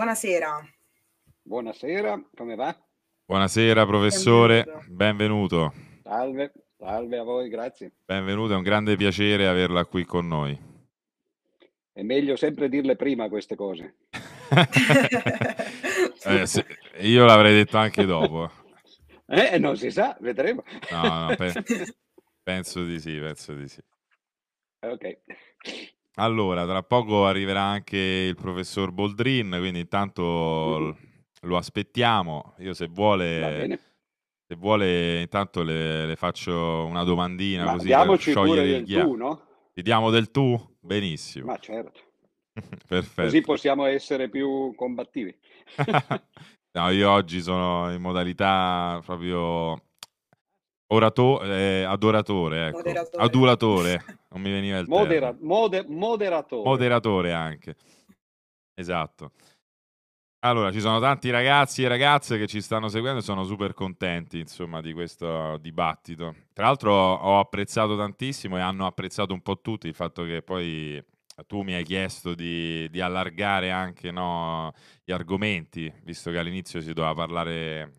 Buonasera. Buonasera, come va? Buonasera professore, benvenuto. Salve, salve a voi, grazie. Benvenuto, è un grande piacere averla qui con noi. È meglio sempre dirle prima queste cose. eh, se, io l'avrei detto anche dopo. Eh, non si sa, vedremo. No, no, pe- penso di sì, penso di sì. Ok. Allora, tra poco arriverà anche il professor Boldrin, quindi intanto uh-huh. lo aspettiamo. Io se vuole, se vuole intanto le, le faccio una domandina Ma così diamoci pure del tu, no? Ti diamo del tu? Benissimo. Ma certo. Perfetto. Così possiamo essere più combattivi. no, io oggi sono in modalità proprio orato- eh, adoratore, ecco. Moderatore. adulatore, non mi veniva il Modera- mode- moderatore. Moderatore anche. Esatto. Allora, ci sono tanti ragazzi e ragazze che ci stanno seguendo e sono super contenti, insomma, di questo dibattito. Tra l'altro ho apprezzato tantissimo e hanno apprezzato un po' tutti il fatto che poi tu mi hai chiesto di, di allargare anche no, gli argomenti, visto che all'inizio si doveva parlare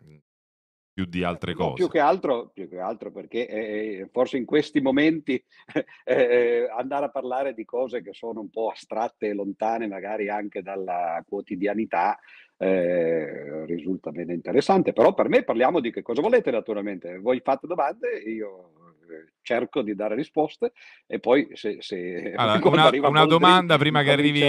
più di altre no, cose. Più che altro, più che altro perché eh, forse in questi momenti eh, andare a parlare di cose che sono un po' astratte e lontane magari anche dalla quotidianità eh, risulta bene interessante, però per me parliamo di che cosa volete naturalmente. Voi fate domande, io cerco di dare risposte e poi se... se allora, una, una domanda prima che arrivi...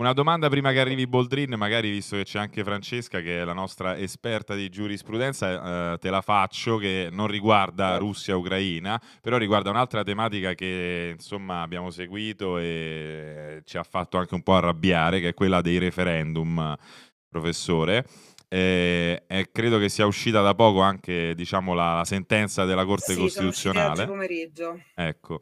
Una domanda prima che arrivi Boldrin, magari visto che c'è anche Francesca che è la nostra esperta di giurisprudenza, eh, te la faccio che non riguarda certo. Russia-Ucraina, però riguarda un'altra tematica che insomma abbiamo seguito e ci ha fatto anche un po' arrabbiare, che è quella dei referendum, professore. E, e, credo che sia uscita da poco anche diciamo, la, sentenza della Corte sì, Costituzionale. Oggi pomeriggio. Ecco.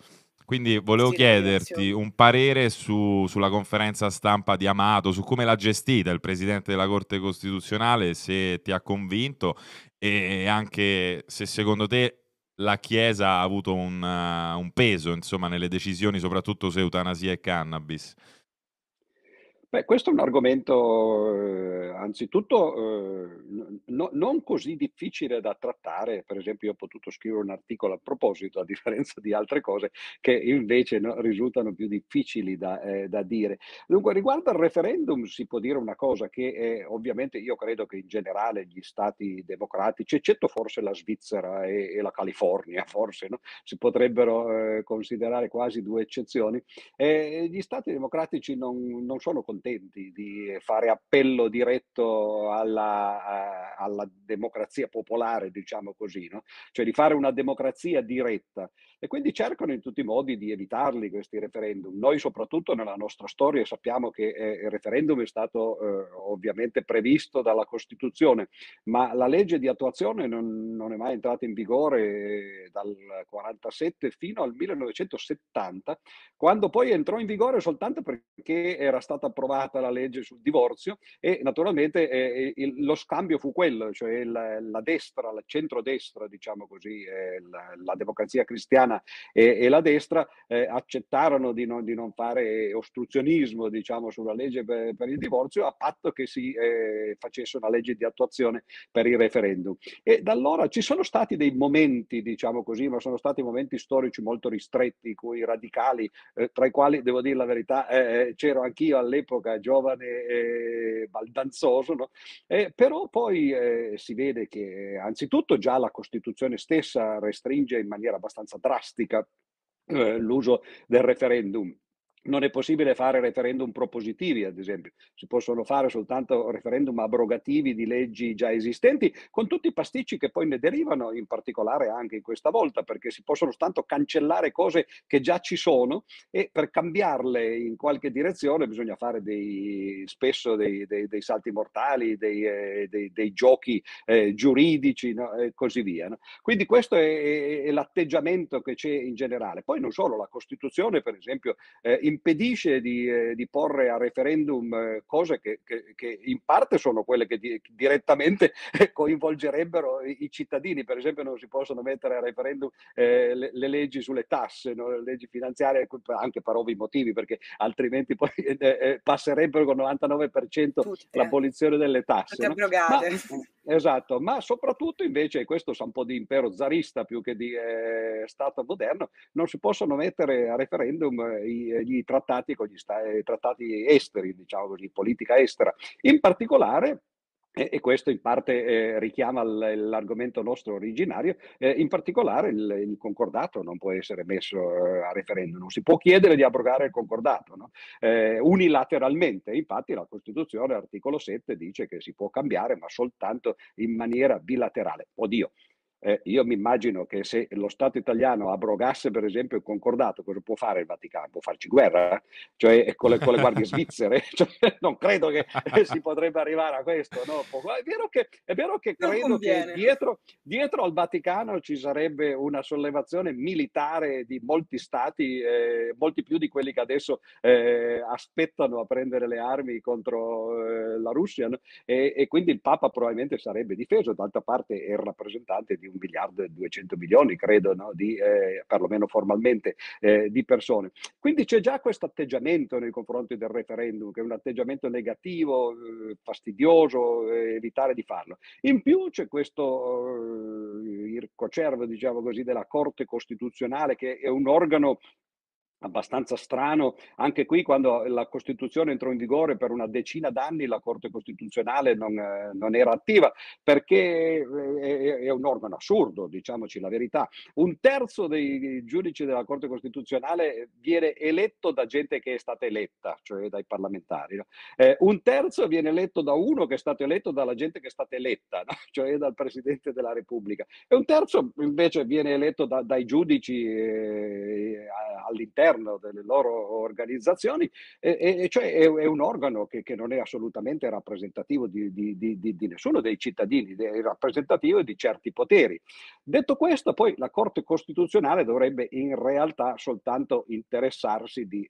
Quindi volevo sì, chiederti un parere su, sulla conferenza stampa di Amato, su come l'ha gestita il Presidente della Corte Costituzionale, se ti ha convinto e anche se secondo te la Chiesa ha avuto un, uh, un peso insomma, nelle decisioni, soprattutto su eutanasia e cannabis. Beh, questo è un argomento, eh, anzitutto, eh, no- non così difficile da trattare. Per esempio, io ho potuto scrivere un articolo a proposito, a differenza di altre cose che invece no, risultano più difficili da, eh, da dire. Dunque, riguardo al referendum, si può dire una cosa che eh, ovviamente io credo che in generale gli stati democratici, eccetto forse la Svizzera e, e la California, forse no? si potrebbero eh, considerare quasi due eccezioni, eh, gli stati democratici non, non sono contenti contenti di fare appello diretto alla, alla democrazia popolare, diciamo così, no? cioè di fare una democrazia diretta e quindi cercano in tutti i modi di evitarli questi referendum. Noi soprattutto nella nostra storia sappiamo che eh, il referendum è stato eh, ovviamente previsto dalla Costituzione, ma la legge di attuazione non, non è mai entrata in vigore dal 47 fino al 1970, quando poi entrò in vigore soltanto perché era stata approvata la legge sul divorzio e naturalmente eh, il, lo scambio fu quello, cioè la, la destra, la centrodestra, diciamo così, eh, la, la democrazia cristiana repubblicana e, e la destra eh, accettarono di non, di non, fare ostruzionismo diciamo, sulla legge per, per, il divorzio a patto che si eh, facesse una legge di attuazione per il referendum. E da allora ci sono stati dei momenti, diciamo così, ma sono stati momenti storici molto ristretti, cui radicali, eh, tra i quali devo dire la verità, eh, eh, c'ero anch'io all'epoca giovane e baldanzoso, no? Eh, però poi si vede che anzitutto già la Costituzione stessa restringe in maniera abbastanza drastica drastica eh, l'uso del referendum non è possibile fare referendum propositivi, ad esempio, si possono fare soltanto referendum abrogativi di leggi già esistenti, con tutti i pasticci che poi ne derivano, in particolare anche in questa volta, perché si possono soltanto cancellare cose che già ci sono e per cambiarle in qualche direzione bisogna fare dei, spesso dei, dei, dei salti mortali, dei, eh, giochi eh, giuridici no? e così via. No? Quindi questo è, è, è, l'atteggiamento che c'è in generale. Poi non solo, la Costituzione, per esempio, eh, in impedisce di, eh, di porre a referendum eh, cose che, che, che, in parte sono quelle che di, direttamente coinvolgerebbero i, i, cittadini. Per esempio non si possono mettere a referendum eh, le, le, leggi sulle tasse, no? le leggi finanziarie, anche per ovvi motivi, perché altrimenti poi eh, eh, passerebbero con il 99% Tutte. l'abolizione delle tasse. No? Ma, esatto, ma soprattutto invece, questo sa un po' di impero zarista più che di eh, Stato moderno, non si possono mettere a referendum i, trattati con gli stati, trattati esteri, diciamo così, politica estera. In particolare e, questo in parte eh, richiama l'argomento nostro originario, eh, in particolare il, il, concordato non può essere messo eh, a referendum, non si può chiedere di abrogare il concordato no? Eh, unilateralmente, infatti la Costituzione, articolo 7, dice che si può cambiare ma soltanto in maniera bilaterale. Oddio, eh, io mi immagino che se lo Stato italiano abrogasse per esempio il concordato, cosa può fare il Vaticano? Può farci guerra? Cioè con le, con le guardie svizzere? Cioè, non credo che si potrebbe arrivare a questo. No? È, vero che, è vero che credo che dietro, dietro, al Vaticano ci sarebbe una sollevazione militare di molti stati, eh, molti più di quelli che adesso eh, aspettano a prendere le armi contro eh, la Russia no? e, e quindi il Papa probabilmente sarebbe difeso, d'altra parte è il rappresentante di un miliardo e 200 milioni, credo, no? di, eh, perlomeno formalmente, eh, di persone. Quindi c'è già questo atteggiamento nei confronti del referendum, che è un atteggiamento negativo, eh, fastidioso, eh, evitare di farlo. In più c'è questo eh, ircocervo, diciamo così, della Corte Costituzionale, che è un organo abbastanza strano. Anche qui, quando la Costituzione entrò in vigore per una decina d'anni, la Corte Costituzionale non, eh, non era attiva perché è, è, un organo assurdo, diciamoci la verità. Un terzo dei giudici della Corte Costituzionale viene eletto da gente che è stata eletta, cioè dai parlamentari. No? Eh, un terzo viene eletto da uno che è stato eletto dalla gente che è stata eletta, no? cioè dal Presidente della Repubblica. E un terzo invece viene eletto da, dai giudici eh, all'interno all'interno delle loro organizzazioni, e, e cioè è, è, un organo che, che, non è assolutamente rappresentativo di, di, di, di, nessuno dei cittadini, è rappresentativo di certi poteri. Detto questo, poi la Corte Costituzionale dovrebbe in realtà soltanto interessarsi di,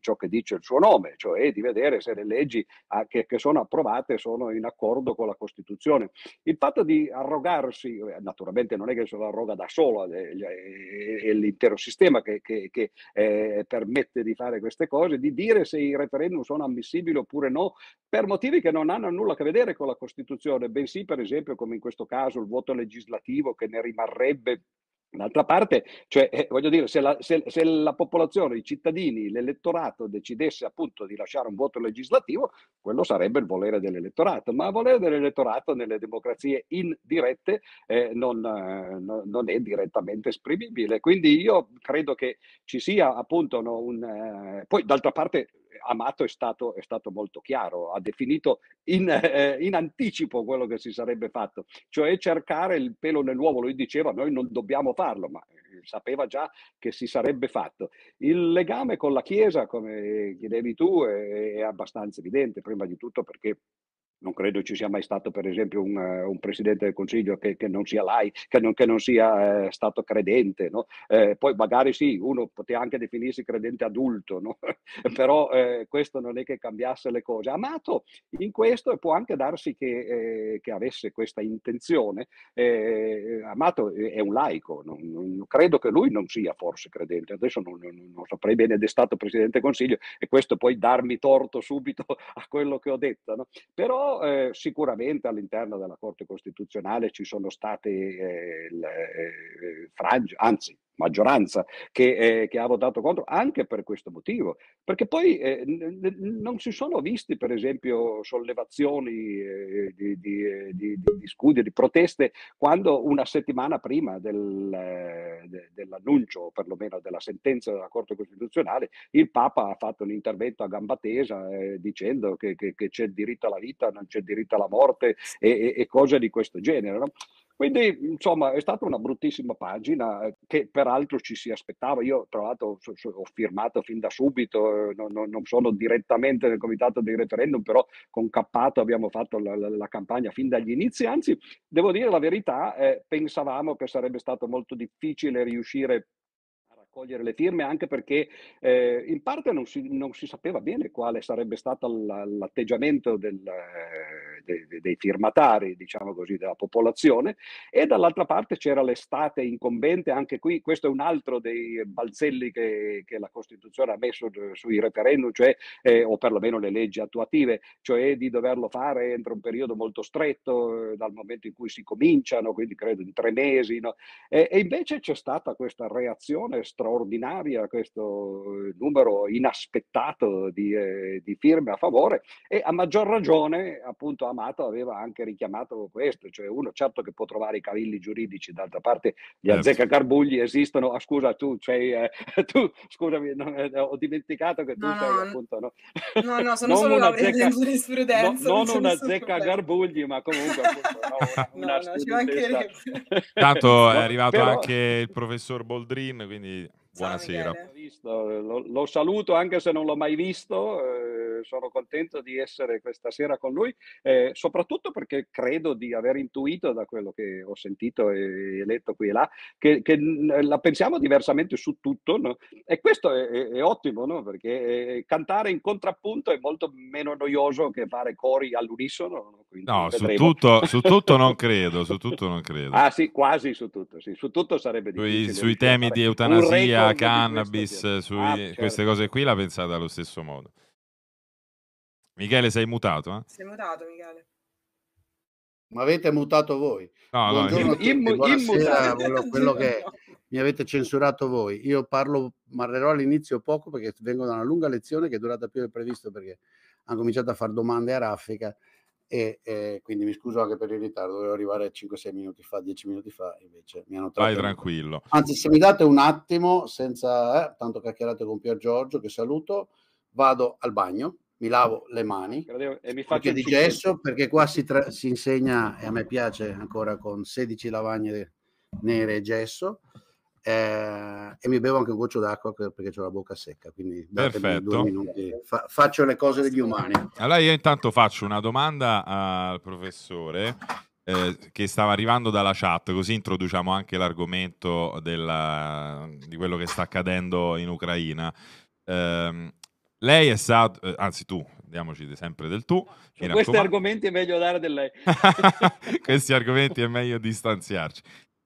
ciò che dice il suo nome, cioè di vedere se le leggi ah, che, che sono approvate sono in accordo con la Costituzione. Il fatto di arrogarsi, eh, naturalmente non è che se lo arroga da solo, è, è l'intero sistema che, che, che eh, permette di fare queste cose, di dire se i referendum sono ammissibili oppure no, per motivi che non hanno nulla a che vedere con la Costituzione, bensì per esempio come in questo caso il voto legislativo che ne rimarrebbe D'altra parte, cioè, eh, voglio dire, se la, se, se la, popolazione, i cittadini, l'elettorato decidesse appunto di lasciare un voto legislativo, quello sarebbe il volere dell'elettorato, ma il volere dell'elettorato nelle democrazie indirette eh, non, eh, non, è direttamente esprimibile. Quindi io credo che ci sia appunto no, un... Eh, poi d'altra parte Amato è stato, è stato, molto chiaro, ha definito in, eh, in, anticipo quello che si sarebbe fatto, cioè cercare il pelo nell'uovo. Lui diceva noi non dobbiamo farlo, ma eh, sapeva già che si sarebbe fatto. Il legame con la Chiesa, come chiedevi tu, è, è abbastanza evidente, prima di tutto perché non credo ci sia mai stato, per esempio, un, uh, un presidente del Consiglio che, che, non sia lai, che non, che non sia uh, stato credente. No? Eh, poi magari sì, uno poteva anche definirsi credente adulto, no? però eh, questo non è che cambiasse le cose. Amato in questo e può anche darsi che, eh, che avesse questa intenzione. Eh, Amato è un laico, non, non, credo che lui non sia forse credente. Adesso non, non saprei bene ed è stato presidente del Consiglio e questo puoi darmi torto subito a quello che ho detto. No? Però eh, sicuramente all'interno della Corte Costituzionale ci sono state eh, le, eh, frange, anzi maggioranza che, eh, che, ha votato contro anche per questo motivo, perché poi eh, n- non si sono visti per esempio sollevazioni eh, di, di, di, di, scudi, di proteste, quando una settimana prima del, de- dell'annuncio, perlomeno della sentenza della Corte Costituzionale, il Papa ha fatto un intervento a gamba tesa dicendo che, che, che, c'è il diritto alla vita, non c'è diritto alla morte e, e, e cose di questo genere. No? Quindi, insomma, è stata una bruttissima pagina eh, che peraltro ci si aspettava. Io, tra l'altro, ho firmato fin da subito, eh, non, non, sono direttamente nel comitato di referendum, però con Cappato abbiamo fatto la, la, la campagna fin dagli inizi. Anzi, devo dire la verità, eh, pensavamo che sarebbe stato molto difficile riuscire raccogliere le firme anche perché eh, in parte non si, non si, sapeva bene quale sarebbe stato l'atteggiamento del, eh, dei, dei, firmatari, diciamo così, della popolazione e dall'altra parte c'era l'estate incombente, anche qui questo è un altro dei balzelli che, che la Costituzione ha messo sui referendum, cioè, eh, o perlomeno le leggi attuative, cioè di doverlo fare entro un periodo molto stretto, eh, dal momento in cui si cominciano, quindi credo in tre mesi, no? e, e invece c'è stata questa reazione straordinaria, questo eh, numero inaspettato di, eh, di, firme a favore e a maggior ragione appunto Amato aveva anche richiamato questo, cioè uno certo che può trovare i cavilli giuridici, d'altra parte gli certo. azzeccagarbugli esistono, ah, scusa tu, cioè, eh, tu scusami, no, eh, ho dimenticato che tu no, sei no, appunto no, no, no sono solo laureata in giurisprudenza. No, non una azzecca-garbugli, ma comunque appunto, una, una no, no, Tanto è arrivato Però... anche il professor Boldrin, quindi buonasera. Lo, lo, saluto anche se non l'ho mai visto, eh, sono contento di essere questa sera con lui, eh, soprattutto perché credo di aver intuito da quello che ho sentito e, letto qui e là, che, che la pensiamo diversamente su tutto no? e questo è, è, è ottimo no? perché eh, cantare in contrappunto è molto meno noioso che fare cori all'unisono. No, su tutto, su tutto, non credo, su tutto non credo. Ah sì, quasi su tutto, sì. su tutto sarebbe difficile. Sui, sui temi di eutanasia, cannabis, sui, ah, certo. queste cose qui la pensate allo stesso modo. Michele, sei mutato? Eh? Sei mutato, Michele. Ma avete mutato voi. No, Buongiorno no, in, buonasera, quello, quello che mi avete censurato voi. Io parlo, parlerò all'inizio poco perché vengo da una lunga lezione che è durata più del previsto perché hanno cominciato a fare domande a raffica e, e, quindi mi scuso anche per il ritardo, dovevo arrivare 5-6 minuti fa, 10 minuti fa, invece mi hanno trattenuto. Vai tranquillo. Anzi, se mi date un attimo, senza eh, tanto chiacchierate con Pier Giorgio, che saluto, vado al bagno, mi lavo le mani e mi faccio di gesso, perché qua si, tra- si insegna, e a me piace ancora con 16 lavagne nere e gesso, eh, e mi bevo anche un goccio d'acqua perché ho la bocca secca, quindi Perfetto. Fa- faccio le cose degli umani. Allora io intanto faccio una domanda al professore eh, che stava arrivando dalla chat, così introduciamo anche l'argomento della, di quello che sta accadendo in Ucraina. Eh, lei è stato, eh, anzi tu, diamoci sempre del tu. Su questi argomenti è meglio dare del lei. questi argomenti è meglio distanziarci.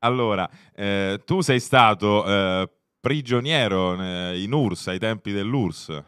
Allora, eh, tu sei stato eh, prigioniero eh, in URSS ai tempi dell'URSS.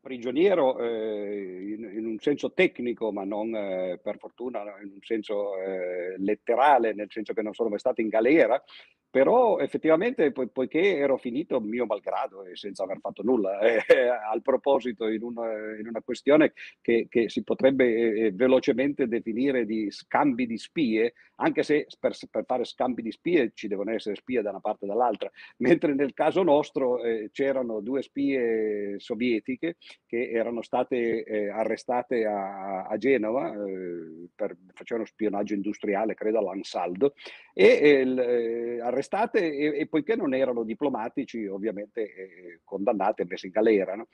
Prigioniero eh, in, in, un senso tecnico, ma non eh, per fortuna in un senso eh, letterale, nel senso che non sono mai stato in galera, però effettivamente po- poiché ero finito mio malgrado e senza aver fatto nulla eh, al proposito in una, in una questione che, che, si potrebbe eh, eh, velocemente definire di scambi di spie, anche se per, per, fare scambi di spie ci devono essere spie da una parte e dall'altra, mentre nel caso nostro c'erano due spie sovietiche che erano state eh, arrestate a, a Genova, eh, per, facevano spionaggio industriale, credo all'Ansaldo, e arrestate e, e, poiché non erano diplomatici, ovviamente eh, condannate e messe in galera. No?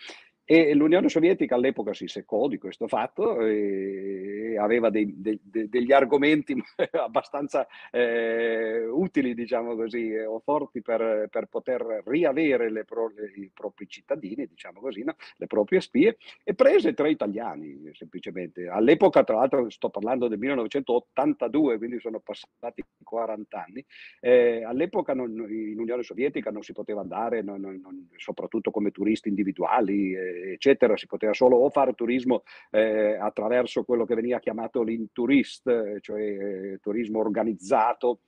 E l'Unione Sovietica all'epoca si seccò di questo fatto e aveva dei, de, de, degli argomenti abbastanza eh, utili, diciamo così, eh, o forti per, per poter riavere pro, i propri cittadini, diciamo così, no? le proprie spie, e prese tre italiani semplicemente. All'epoca, tra l'altro, sto parlando del 1982, quindi sono passati 40 anni. Eh, all'epoca non, in Unione Sovietica non si poteva andare, non, non, soprattutto come turisti individuali eh, eccetera, si poteva solo o fare turismo eh, attraverso quello che veniva chiamato l'inturist, eh, cioè eh, turismo organizzato,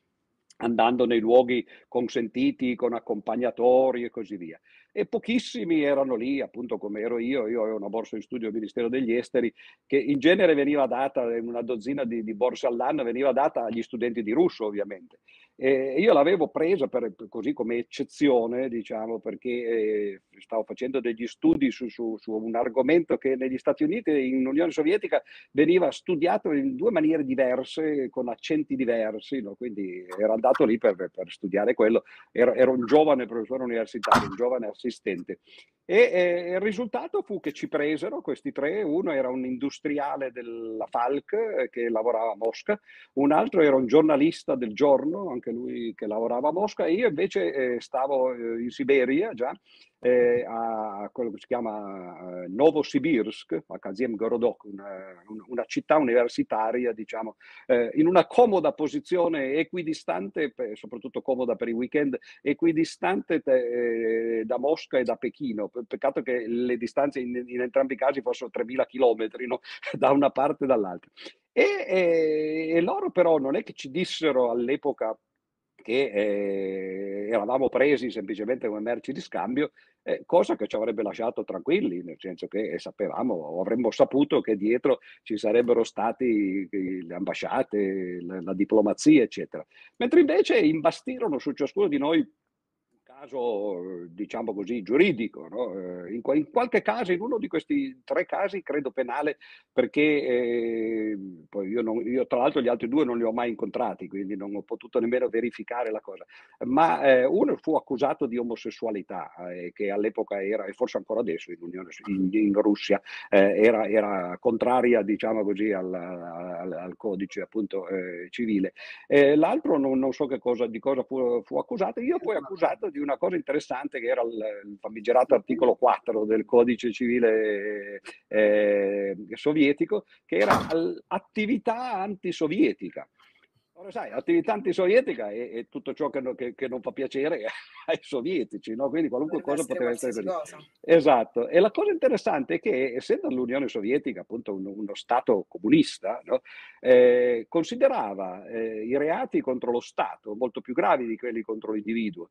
andando nei luoghi consentiti con accompagnatori e così via e pochissimi erano lì, appunto come ero io, io avevo una borsa di studio al Ministero degli Esteri che in genere veniva data, una dozzina di, di borse all'anno veniva data agli studenti di russo ovviamente. E io l'avevo presa per, così come eccezione, diciamo, perché eh, stavo facendo degli studi su, su, su, un argomento che negli Stati Uniti e in Unione Sovietica veniva studiato in due maniere diverse, con accenti diversi, no? quindi ero andato lì per, per studiare quello. Ero, ero, un giovane professore universitario, un giovane assistente. E eh, il risultato fu che ci presero questi tre, uno era un industriale della Falc eh, che lavorava a Mosca, un altro era un giornalista del giorno, anche che lui che lavorava a Mosca. E io invece eh, stavo eh, in Siberia già eh, a quello che si chiama eh, Novosibirsk, a Kaziem Gorodok, una, una, città universitaria, diciamo, eh, in una comoda posizione equidistante, soprattutto comoda per i weekend, equidistante te, eh, da Mosca e da Pechino. Peccato che le distanze in, in entrambi i casi fossero 3.000 chilometri no? da una parte e dall'altra. E, e, e loro però non è che ci dissero all'epoca che eh, eravamo presi semplicemente come merci di scambio, eh, cosa che ci avrebbe lasciato tranquilli, nel senso che sapevamo o avremmo saputo che dietro ci sarebbero stati le ambasciate, la, la diplomazia, eccetera. Mentre invece imbastirono su ciascuno di noi caso, diciamo così, giuridico. No? Eh, in, in, qualche caso, in uno di questi tre casi, credo penale, perché eh, poi io, non, io, tra l'altro gli altri due non li ho mai incontrati, quindi non ho potuto nemmeno verificare la cosa. Ma eh, uno fu accusato di omosessualità, eh, che all'epoca era, e forse ancora adesso in, Unione, in, in Russia, eh, era, era, contraria, diciamo così, al, al, al codice appunto eh, civile. l'altro non, non, so che cosa, di cosa fu, fu accusato. Io poi accusato di una cosa interessante che era il, famigerato articolo 4 del codice civile eh, sovietico, che era attività antisovietica. Ora sai, attività antisovietica è, è tutto ciò che, che, che, non fa piacere ai sovietici, no? quindi qualunque cosa poteva essere così. Cosa. Esatto, e la cosa interessante è che essendo l'Unione Sovietica appunto uno, uno Stato comunista, no? eh, considerava eh, i reati contro lo Stato molto più gravi di quelli contro l'individuo.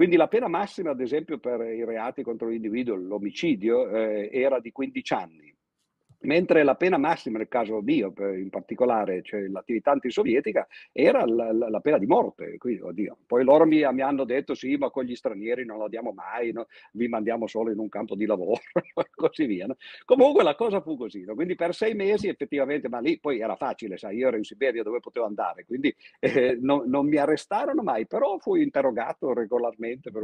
Quindi la pena massima, ad esempio, per i reati contro l'individuo, l'omicidio, eh, era di 15 anni mentre la pena massima nel caso mio in particolare, cioè l'attività antisovietica, era la, la, la pena di morte. Quindi, oddio. Poi loro mi, mi, hanno detto sì, ma con gli stranieri non la diamo mai, no? vi mandiamo solo in un campo di lavoro e così via. No? Comunque la cosa fu così, no? quindi per sei mesi effettivamente, ma lì poi era facile, sai, io ero in Siberia dove potevo andare, quindi eh, no, non mi arrestarono mai, però fui interrogato regolarmente per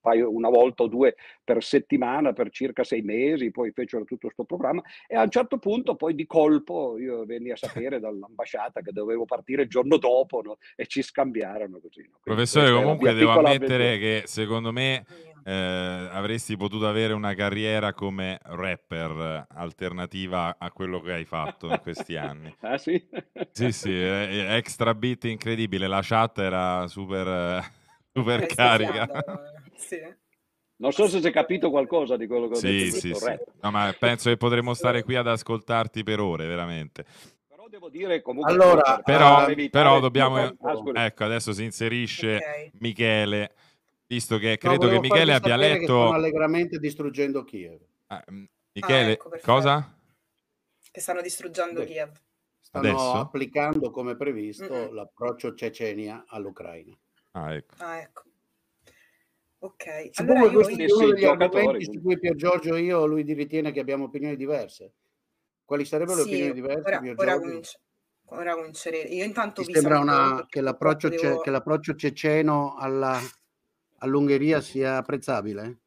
paio, una volta o due per settimana per circa sei mesi, poi fecero tutto questo programma e a un certo punto poi di colpo io venni a sapere dall'ambasciata che dovevo partire il giorno dopo no? e ci scambiarono così. No? Professore, comunque devo ammettere avventura. che secondo me eh, avresti potuto avere una carriera come rapper alternativa a quello che hai fatto in questi anni. ah sì? sì, sì, eh, extra beat incredibile, la chat era super, super carica. Sì. Non so se si è capito qualcosa di quello che ho sì, detto. Sì, sì. No, ma penso che potremmo stare qui ad ascoltarti per ore, veramente. Però devo dire comunque... Allora, però, però dobbiamo... Ah, ecco, adesso si inserisce okay. Michele, visto che credo no, che Michele abbia letto... Che allegramente distruggendo Kiev. Ah, Michele, ah, ecco, cosa? Che stanno distruggendo Beh, Kiev. Stanno adesso? applicando come previsto mm-hmm. l'approccio Cecenia all'Ucraina. Ah, ecco. Ah, ecco. Ok, Suppongo allora questo è uno degli argomenti su cui Pier Giorgio e io lui ritiene che abbiamo opinioni diverse. Quali sarebbero sì, le opinioni diverse? Ora, ora, cominci- ora comincerei. Io intanto mi sembra una, che, l'approccio ce, che, l'approccio ceceno alla, all'Ungheria sia apprezzabile?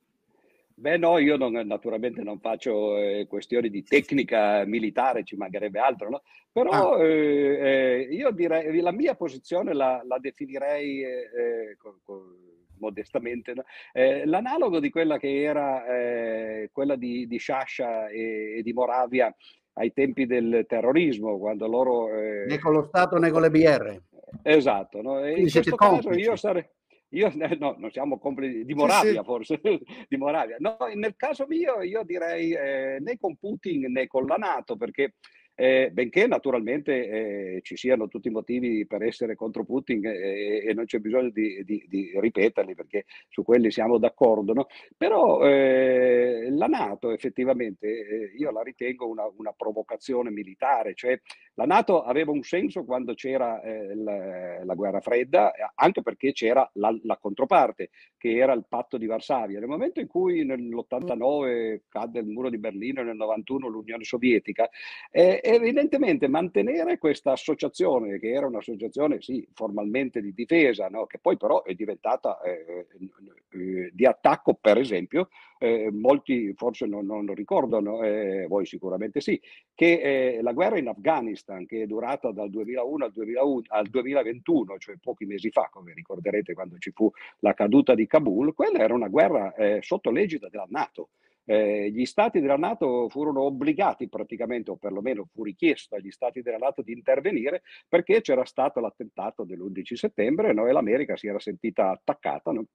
Beh no, io non, naturalmente non faccio eh, questioni di tecnica militare, ci mancherebbe altro, no? però ah. eh, eh, io direi, la mia posizione la, la definirei eh, eh, con, con modestamente, no? eh, l'analogo di quella che era eh, quella di, di Sciascia e, e, di Moravia ai tempi del terrorismo, quando loro... Eh, né con lo Stato né con le BR. Esatto, no? E in questo caso io sarei... Io, no, non siamo complici di Moravia, sì, sì. forse, di Moravia. No, nel caso mio, io direi eh, né con Putin né con la Nato, perché eh, benché naturalmente eh, ci siano tutti i motivi per essere contro Putin eh, e non c'è bisogno di, di, di, ripeterli perché su quelli siamo d'accordo, no? però eh, la Nato effettivamente eh, io la ritengo una, una, provocazione militare, cioè la Nato aveva un senso quando c'era eh, la, la, guerra fredda, anche perché c'era la, la, controparte che era il patto di Varsavia. Nel momento in cui nell'89 cadde il muro di Berlino e nel 91 l'Unione Sovietica, evidentemente mantenere questa associazione, che era un'associazione sì, formalmente di difesa, no? che poi però è diventata eh, eh, di attacco, per esempio, eh, molti forse non, non ricordano, eh, voi sicuramente sì, che eh, la guerra in Afghanistan, che è durata dal 2001 al, 2001 al 2021, cioè pochi mesi fa, come ricorderete quando ci fu la caduta di Kabul, quella era una guerra eh, sotto l'egida della Nato. Eh, gli stati della Nato furono obbligati praticamente, o perlomeno fu richiesto agli stati della Nato di intervenire perché c'era stato l'attentato dell'11 settembre no? e l'America si era sentita attaccata. No?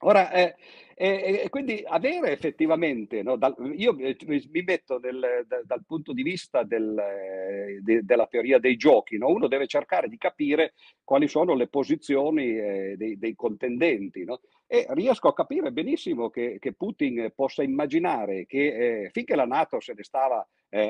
Ora, eh, eh, quindi avere effettivamente, no, dal, io eh, mi metto nel, da, dal punto di vista del, eh, de, della teoria dei giochi, no? uno deve cercare di capire quali sono le posizioni eh, dei, dei, contendenti no? e riesco a capire benissimo che, che Putin possa immaginare che eh, finché la Nato se ne stava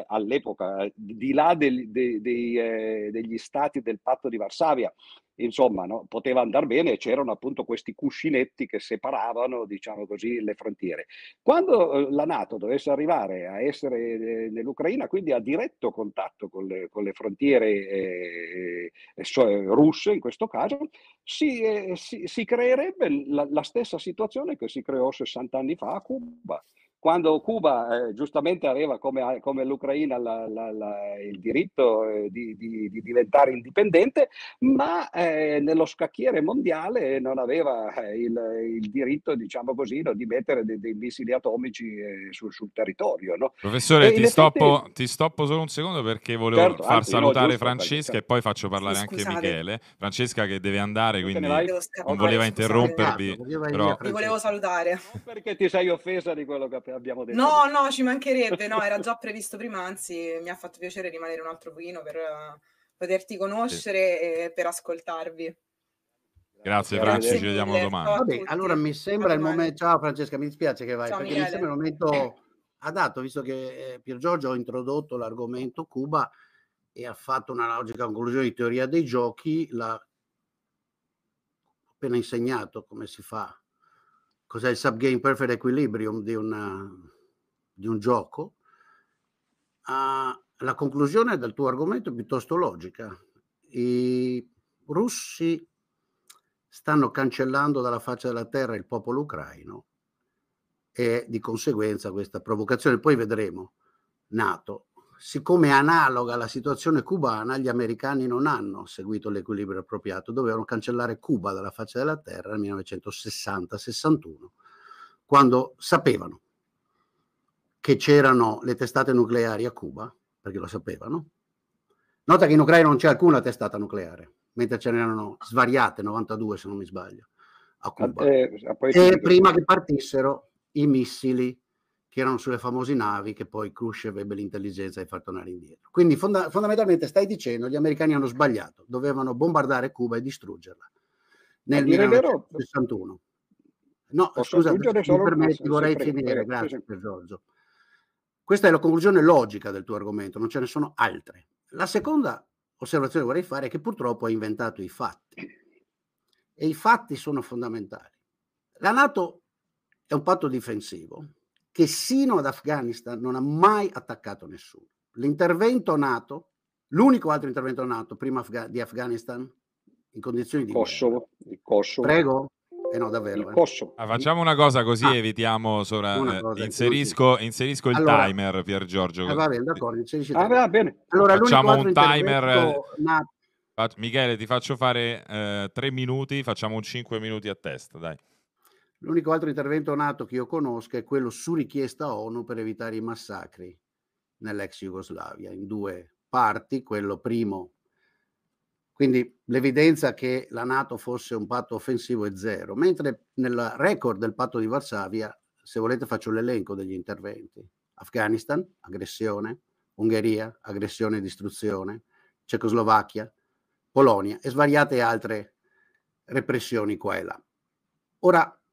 all'epoca di là del, de, de, degli stati del patto di Varsavia insomma, no? poteva andare bene e c'erano appunto questi cuscinetti che separavano, diciamo così, le frontiere. Quando eh, la Nato dovesse arrivare a essere eh, nell'Ucraina, quindi a diretto contatto con le, con le frontiere eh, eh, russe, in questo caso, si, eh, si, si creerebbe la, la stessa situazione che si creò 60 anni fa a Cuba quando Cuba eh, giustamente aveva come, come l'Ucraina la, la, la, il diritto eh, di, di, di, diventare indipendente, ma eh, nello scacchiere mondiale non aveva eh, il, il, diritto, diciamo così, no, di mettere dei, dei missili atomici eh, sul, sul, territorio. No? Professore, ti, effetti... stoppo, ti, stoppo, solo un secondo perché volevo certo, far anzi, salutare no, Francesca perché, e poi faccio parlare sì, anche Michele. Francesca che deve andare, quindi non voleva interrompervi. Però... Vi volevo salutare. Non perché ti sei offesa di quello che abbiamo detto. No, no, ci mancherebbe, no, era già previsto prima, anzi mi ha fatto piacere rimanere un altro pochino per uh, poterti conoscere sì. e per ascoltarvi. Grazie Franci, ci vediamo domani. Vabbè, allora mi sembra il momento, ciao Francesca, mi dispiace che vai, ciao, perché Michele. mi sembra il momento adatto, visto che eh, Pier Giorgio ha introdotto l'argomento Cuba e ha fatto una logica conclusione di teoria dei giochi, l'ha appena insegnato come si fa, cos'è il subgame perfect equilibrium di una di un gioco, uh, la conclusione del tuo argomento è piuttosto logica. I russi stanno cancellando dalla faccia della terra il popolo ucraino e di conseguenza questa provocazione, poi vedremo, NATO, siccome è analoga alla situazione cubana, gli americani non hanno seguito l'equilibrio appropriato, dovevano cancellare Cuba dalla faccia della terra nel 1960-61, quando sapevano che c'erano le testate nucleari a Cuba, perché lo sapevano. Nota che in Ucraina non c'è alcuna testata nucleare, mentre ce n'erano svariate, 92 se non mi sbaglio, a Cuba. Eh, e prima che partissero i missili che erano sulle famose navi che poi Khrushchev ebbe l'intelligenza di far tornare indietro. Quindi fonda- fondamentalmente stai dicendo gli americani hanno sbagliato, dovevano bombardare Cuba e distruggerla nel 1961. No, Posso scusa, se mi permetti, vorrei finire, grazie per Giorgio. Questa è la conclusione logica del tuo argomento, non ce ne sono altre. La seconda osservazione che vorrei fare è che purtroppo hai inventato i fatti e i fatti sono fondamentali. La Nato è un patto difensivo che sino ad Afghanistan non ha mai attaccato nessuno. L'intervento NATO, l'unico altro intervento NATO prima di Afghanistan in condizioni di Kosovo, il Kosovo. Prego. Eh no, davvero. Eh. Ah, facciamo una cosa così ah, evitiamo sopra, eh, inserisco, inserisco, il allora, timer Pier Giorgio. Ah, va bene, d'accordo, ah, va bene. Allora, facciamo un timer. Michele, ti faccio fare eh, tre minuti, facciamo un cinque minuti a testa, dai. L'unico altro intervento nato che io conosco è quello su richiesta ONU per evitare i massacri nell'ex Jugoslavia, in due parti, quello primo quindi l'evidenza che la Nato fosse un patto offensivo è zero, mentre nel record del patto di Varsavia, se volete faccio l'elenco degli interventi. Afghanistan, aggressione, Ungheria, aggressione e distruzione, Cecoslovacchia, Polonia e svariate altre repressioni qua e là. Ora,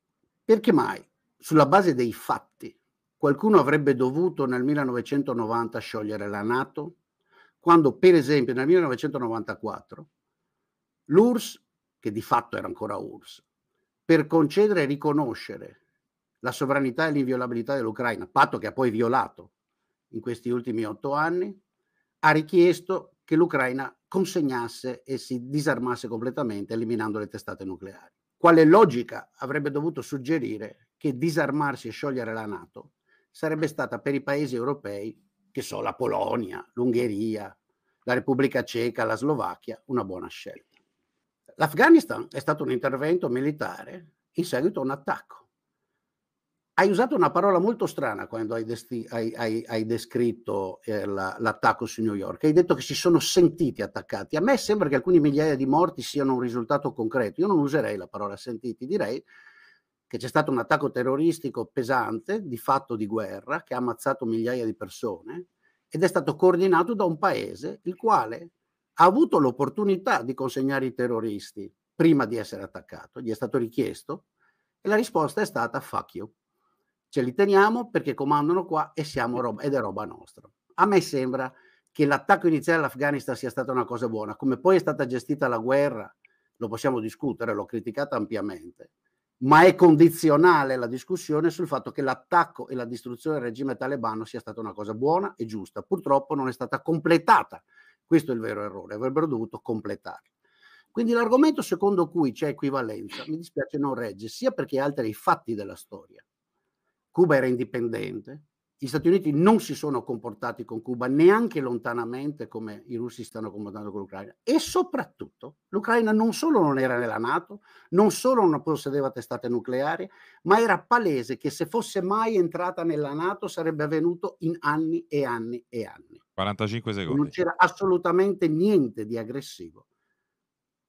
perché mai sulla base dei fatti qualcuno avrebbe dovuto nel 1990 sciogliere la Nato quando per esempio nel 1994 l'URSS, che di fatto era ancora URSS, per concedere e riconoscere la sovranità e l'inviolabilità dell'Ucraina, patto che ha poi violato in questi ultimi otto anni, ha richiesto che l'Ucraina consegnasse e si disarmasse completamente eliminando le testate nucleari. Quale logica avrebbe dovuto suggerire che disarmarsi e sciogliere la Nato sarebbe stata per i paesi europei, che sono la Polonia, l'Ungheria, la Repubblica Ceca, la Slovacchia, una buona scelta. L'Afghanistan è stato un intervento militare in seguito a un attacco. Hai usato una parola molto strana quando hai, desti- hai, hai, hai descritto eh, la, l'attacco su New York. Hai detto che si sono sentiti attaccati. A me sembra che alcuni migliaia di morti siano un risultato concreto. Io non userei la parola sentiti, direi che c'è stato un attacco terroristico pesante, di fatto di guerra, che ha ammazzato migliaia di persone ed è stato coordinato da un paese il quale ha avuto l'opportunità di consegnare i terroristi prima di essere attaccato, gli è stato richiesto e la risposta è stata fuck you. Ce li teniamo perché comandano qua e siamo roba, ed è roba nostra. A me sembra che l'attacco iniziale all'Afghanistan sia stata una cosa buona, come poi è stata gestita la guerra, lo possiamo discutere, l'ho criticata ampiamente, ma è condizionale la discussione sul fatto che l'attacco e la distruzione del regime talebano sia stata una cosa buona e giusta. Purtroppo non è stata completata. Questo è il vero errore, avrebbero dovuto completarla. Quindi l'argomento secondo cui c'è equivalenza, mi dispiace, non regge, sia perché altera i fatti della storia. Cuba era indipendente, gli Stati Uniti non si sono comportati con Cuba neanche lontanamente come i russi stanno comportando con l'Ucraina e soprattutto l'Ucraina non solo non era nella Nato, non solo non possedeva testate nucleari, ma era palese che se fosse mai entrata nella Nato sarebbe avvenuto in anni e anni e anni. 45 secondi. Non c'era assolutamente niente di aggressivo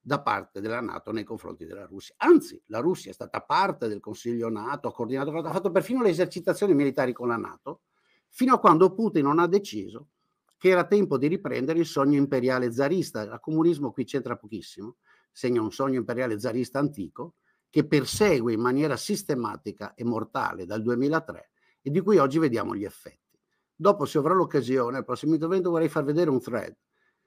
da parte della Nato nei confronti della Russia. Anzi, la Russia è stata parte del Consiglio Nato, ha coordinato, ha fatto perfino le esercitazioni militari con la Nato, fino a quando Putin non ha deciso che era tempo di riprendere il sogno imperiale zarista. Il comunismo qui c'entra pochissimo, segna un sogno imperiale zarista antico che persegue in maniera sistematica e mortale dal 2003 e di cui oggi vediamo gli effetti. Dopo, se avrò l'occasione, al prossimo intervento vorrei far vedere un thread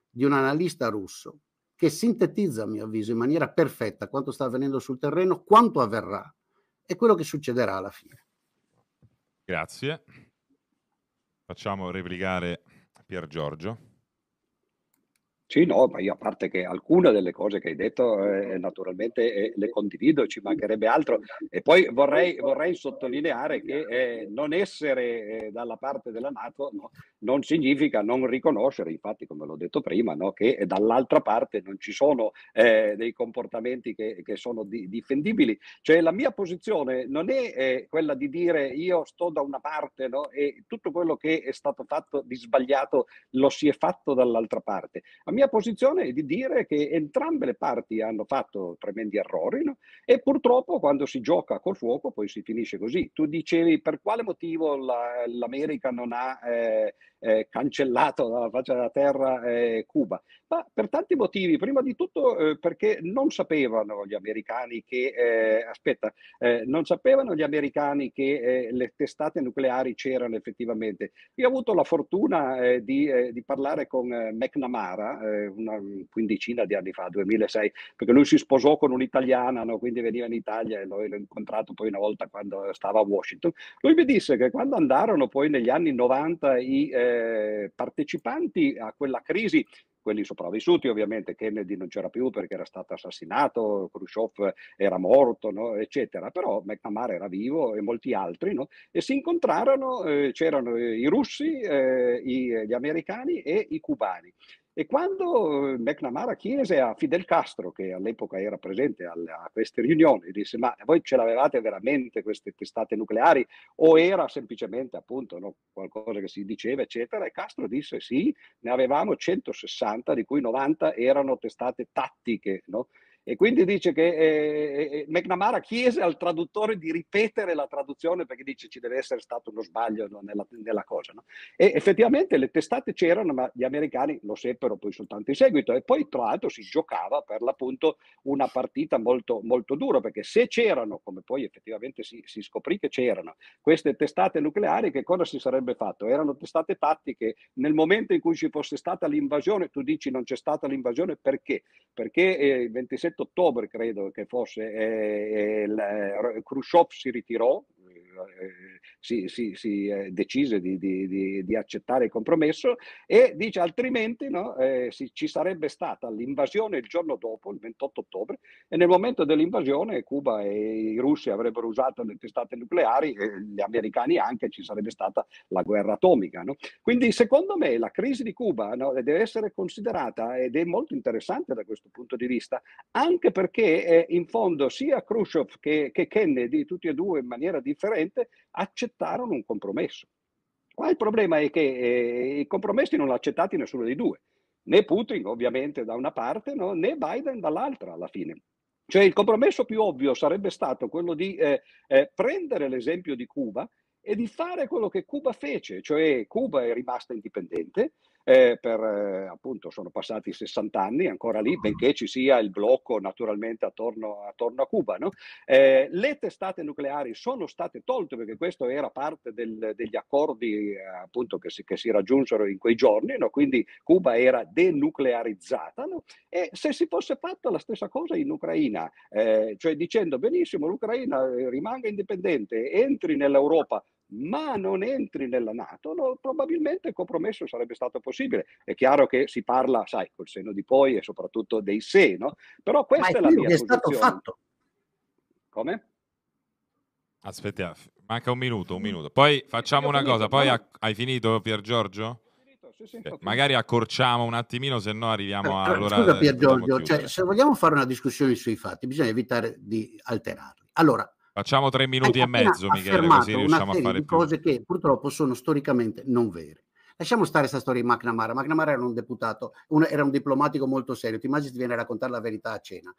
di un analista russo che sintetizza, a mio avviso, in maniera perfetta quanto sta avvenendo sul terreno, quanto avverrà e quello che succederà alla fine. Grazie. Facciamo replicare Pier Giorgio. Sì, no, ma io a parte che alcune delle cose che hai detto eh, naturalmente eh, le condivido, ci mancherebbe altro. E poi vorrei, vorrei sottolineare che eh, non essere eh, dalla parte della Nato no, non significa non riconoscere, infatti come l'ho detto prima, no, che dall'altra parte non ci sono eh, dei comportamenti che, che sono di, difendibili. Cioè la mia posizione non è eh, quella di dire io sto da una parte no, e tutto quello che è stato fatto di sbagliato lo si è fatto dall'altra parte. A mia posizione è di dire che entrambe le parti hanno fatto tremendi errori no? e purtroppo quando si gioca col fuoco poi si finisce così. Tu dicevi per quale motivo la, l'America non ha eh, eh, cancellato dalla faccia della terra eh, Cuba? Ma per tanti motivi. Prima di tutto eh, perché non sapevano gli americani che, eh, aspetta, eh, non sapevano gli americani che le testate nucleari c'erano effettivamente. Io ho avuto la fortuna di, di, parlare con McNamara, eh, una quindicina di anni fa, 2006, perché lui si sposò con un'italiana, no? quindi veniva in Italia e l'ho incontrato poi una volta quando stava a Washington. Lui mi disse che quando andarono poi negli anni 90 i eh, partecipanti a quella crisi quelli sopravvissuti ovviamente, Kennedy non c'era più perché era stato assassinato, Khrushchev era morto, no? eccetera, però McNamara era vivo e molti altri, no? e si incontrarono, eh, c'erano i russi, eh, i, gli americani e i cubani. E quando McNamara chiese a Fidel Castro, che all'epoca era presente a queste riunioni, disse: Ma voi ce l'avevate veramente queste testate nucleari? O era semplicemente appunto no, qualcosa che si diceva, eccetera? E Castro disse: Sì, ne avevamo 160, di cui 90 erano testate tattiche. No? E quindi dice che eh, eh, McNamara chiese al traduttore di ripetere la traduzione perché dice ci deve essere stato uno sbaglio nella, nella, cosa. No? E effettivamente le testate c'erano, ma gli americani lo seppero poi soltanto in seguito. E poi tra l'altro si giocava per l'appunto una partita molto, molto dura, perché se c'erano, come poi effettivamente si, si scoprì che c'erano, queste testate nucleari, che cosa si sarebbe fatto? Erano testate tattiche. Nel momento in cui ci fosse stata l'invasione, tu dici non c'è stata l'invasione perché? Perché eh, il 27 ottobre, credo che fosse, eh, eh, Khrushchev si ritirò, si, si, si decise di, di, di, di, accettare il compromesso e dice altrimenti no, eh, si, ci sarebbe stata l'invasione il giorno dopo, il 28 ottobre, e nel momento dell'invasione Cuba e i russi avrebbero usato le testate nucleari, e gli americani anche, ci sarebbe stata la guerra atomica. No? Quindi secondo me la crisi di Cuba no, deve essere considerata ed è molto interessante da questo punto di vista, anche perché eh, in fondo sia Khrushchev che, che Kennedy, tutti e due in maniera differente, accettarono un compromesso. Qua il problema è che eh, i compromessi non l'ha accettati nessuno dei due, né Putin ovviamente da una parte, no? né Biden dall'altra alla fine. Cioè il compromesso più ovvio sarebbe stato quello di eh, eh, prendere l'esempio di Cuba e di fare quello che Cuba fece, cioè Cuba è rimasta indipendente, eh, per eh, appunto sono passati 60 anni ancora lì, benché ci sia il blocco naturalmente attorno, attorno a Cuba. No? Eh, le testate nucleari sono state tolte perché questo era parte del, degli accordi eh, appunto che si, che si, raggiunsero in quei giorni, no? quindi Cuba era denuclearizzata no? e se si fosse fatta la stessa cosa in Ucraina, eh, cioè dicendo benissimo l'Ucraina eh, rimanga indipendente, entri nell'Europa ma non entri nella Nato, no, probabilmente il compromesso sarebbe stato possibile. È chiaro che si parla, sai, col seno di poi e soprattutto dei se, no? Però questa ma è, è la mia è stato fatto. Come? Aspetta, manca un minuto, un minuto. Poi facciamo una cosa, poi no. hai finito Pier Giorgio? Sì, sì, okay. Magari accorciamo un attimino, se no arriviamo a... Allora, scusa Pier Giorgio, cioè, se vogliamo fare una discussione sui fatti, bisogna evitare di alterarli. Allora, Facciamo tre minuti e mezzo, Michele, così riusciamo a fare di più. cose che purtroppo sono storicamente non vere. Lasciamo stare questa storia di McNamara. McNamara era un deputato, un, era un diplomatico molto serio. Ti immagini ti viene a raccontare la verità a cena.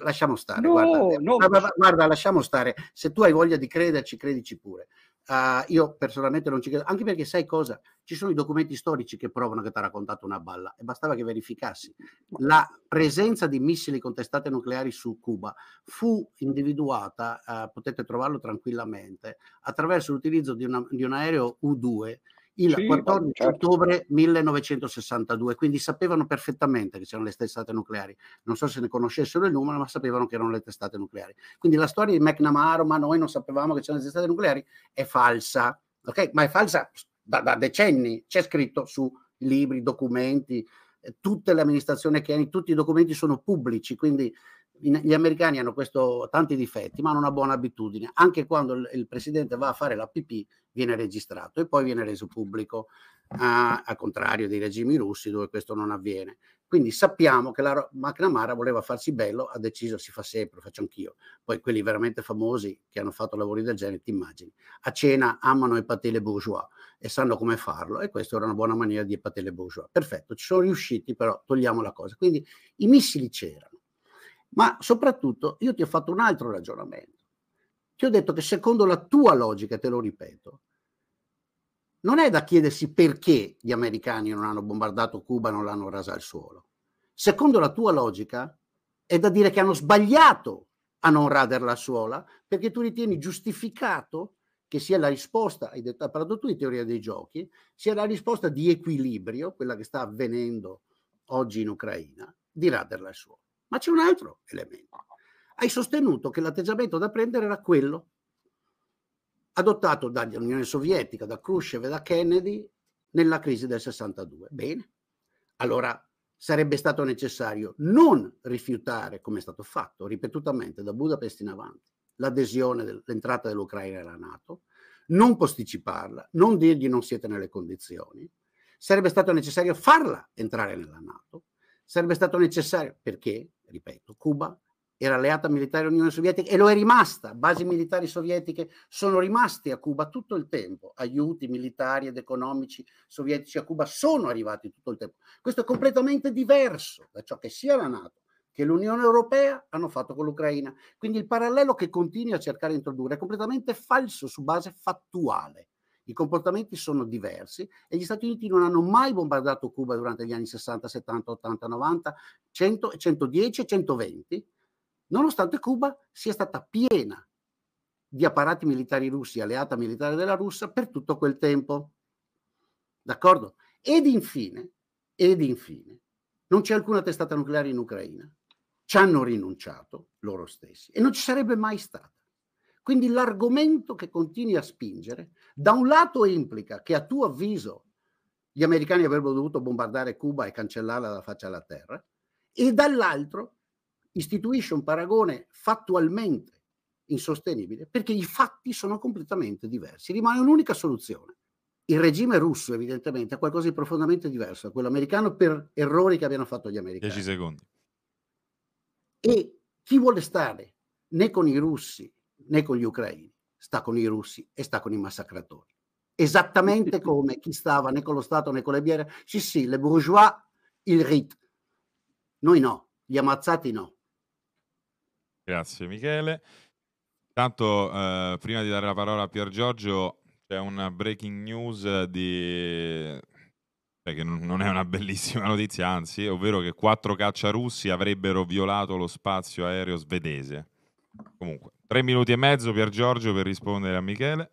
Lasciamo stare, no, guarda, no. guarda, guarda, lasciamo stare. Se tu hai voglia di crederci, credici pure. Uh, io personalmente non ci credo, anche perché sai cosa? Ci sono i documenti storici che provano che ti ha raccontato una balla e bastava che verificassi. La presenza di missili con testate nucleari su Cuba fu individuata, uh, potete trovarlo tranquillamente, attraverso l'utilizzo di, una, di un aereo U-2 il sì, 14 certo. ottobre 1962, quindi sapevano perfettamente che c'erano le testate nucleari. Non so se ne conoscessero il numero, ma sapevano che erano le testate nucleari. Quindi la storia di McNamara, ma noi non sapevamo che c'erano le testate nucleari, è falsa, ok? Ma è falsa da, da decenni, c'è scritto su libri, documenti, eh, tutte le amministrazioni Kennedy, tutti i documenti sono pubblici, quindi gli americani hanno questo, tanti difetti, ma hanno una buona abitudine. Anche quando il, il presidente va a fare la PP viene registrato e poi viene reso pubblico, a, al contrario dei regimi russi dove questo non avviene. Quindi sappiamo che la McNamara voleva farsi bello, ha deciso, si fa sempre, lo faccio anch'io. Poi quelli veramente famosi che hanno fatto lavori del genere, ti immagini. A cena amano i pâté bourgeois e sanno come farlo e questa era una buona maniera di pâté bourgeois. Perfetto, ci sono riusciti, però togliamo la cosa. Quindi i missili c'erano ma soprattutto io ti ho fatto un altro ragionamento. Ti ho detto che secondo la tua logica, te lo ripeto, non è da chiedersi perché gli americani non hanno bombardato Cuba non l'hanno rasa al suolo. Secondo la tua logica è da dire che hanno sbagliato a non raderla al suolo perché tu ritieni giustificato che sia la risposta, hai detto, hai parlato tu di teoria dei giochi, sia la risposta di equilibrio, quella che sta avvenendo oggi in Ucraina, di raderla al suolo. Ma c'è un altro elemento. Hai sostenuto che l'atteggiamento da prendere era quello adottato dall'Unione Sovietica, da Khrushchev e da Kennedy nella crisi del 62. Bene, allora sarebbe stato necessario non rifiutare, come è stato fatto ripetutamente da Budapest in avanti, l'adesione, l'entrata dell'Ucraina alla Nato, non posticiparla, non dirgli non siete nelle condizioni, sarebbe stato necessario farla entrare nella Nato, sarebbe stato necessario perché ripeto, Cuba era alleata militare dell'Unione Sovietica e lo è rimasta. Basi militari sovietiche sono rimaste a Cuba tutto il tempo. Aiuti militari ed economici sovietici a Cuba sono arrivati tutto il tempo. Questo è completamente diverso da ciò che sia la Nato che l'Unione Europea hanno fatto con l'Ucraina. Quindi il parallelo che continui a cercare di introdurre è completamente falso su base fattuale. I comportamenti sono diversi e gli Stati Uniti non hanno mai bombardato Cuba durante gli anni 60, 70, 80, 90, 100, 110 e 120, nonostante Cuba sia stata piena di apparati militari russi, alleata militare della Russia per tutto quel tempo. D'accordo? Ed infine, ed infine, non c'è alcuna testata nucleare in Ucraina. Ci hanno rinunciato loro stessi e non ci sarebbe mai stata. Quindi l'argomento che continui a spingere, da un lato implica che a tuo avviso gli americani avrebbero dovuto bombardare Cuba e cancellarla dalla faccia della terra, e dall'altro istituisce un paragone fattualmente insostenibile perché i fatti sono completamente diversi. Rimane un'unica soluzione. Il regime russo evidentemente è qualcosa di profondamente diverso da quello americano per errori che abbiano fatto gli americani. 10 secondi. E chi vuole stare né con i russi né con gli ucraini, sta con i russi e sta con i massacratori. Esattamente come chi stava né con lo Stato né con le biere. Sì, sì, le bourgeois, il rit. Noi no, gli ammazzati no. Grazie Michele. Tanto eh, prima di dare la parola a Pier Giorgio c'è una breaking news di che non è una bellissima notizia, anzi, ovvero che quattro cacciarussi avrebbero violato lo spazio aereo svedese. Comunque, tre minuti e mezzo Pier Giorgio per rispondere a Michele.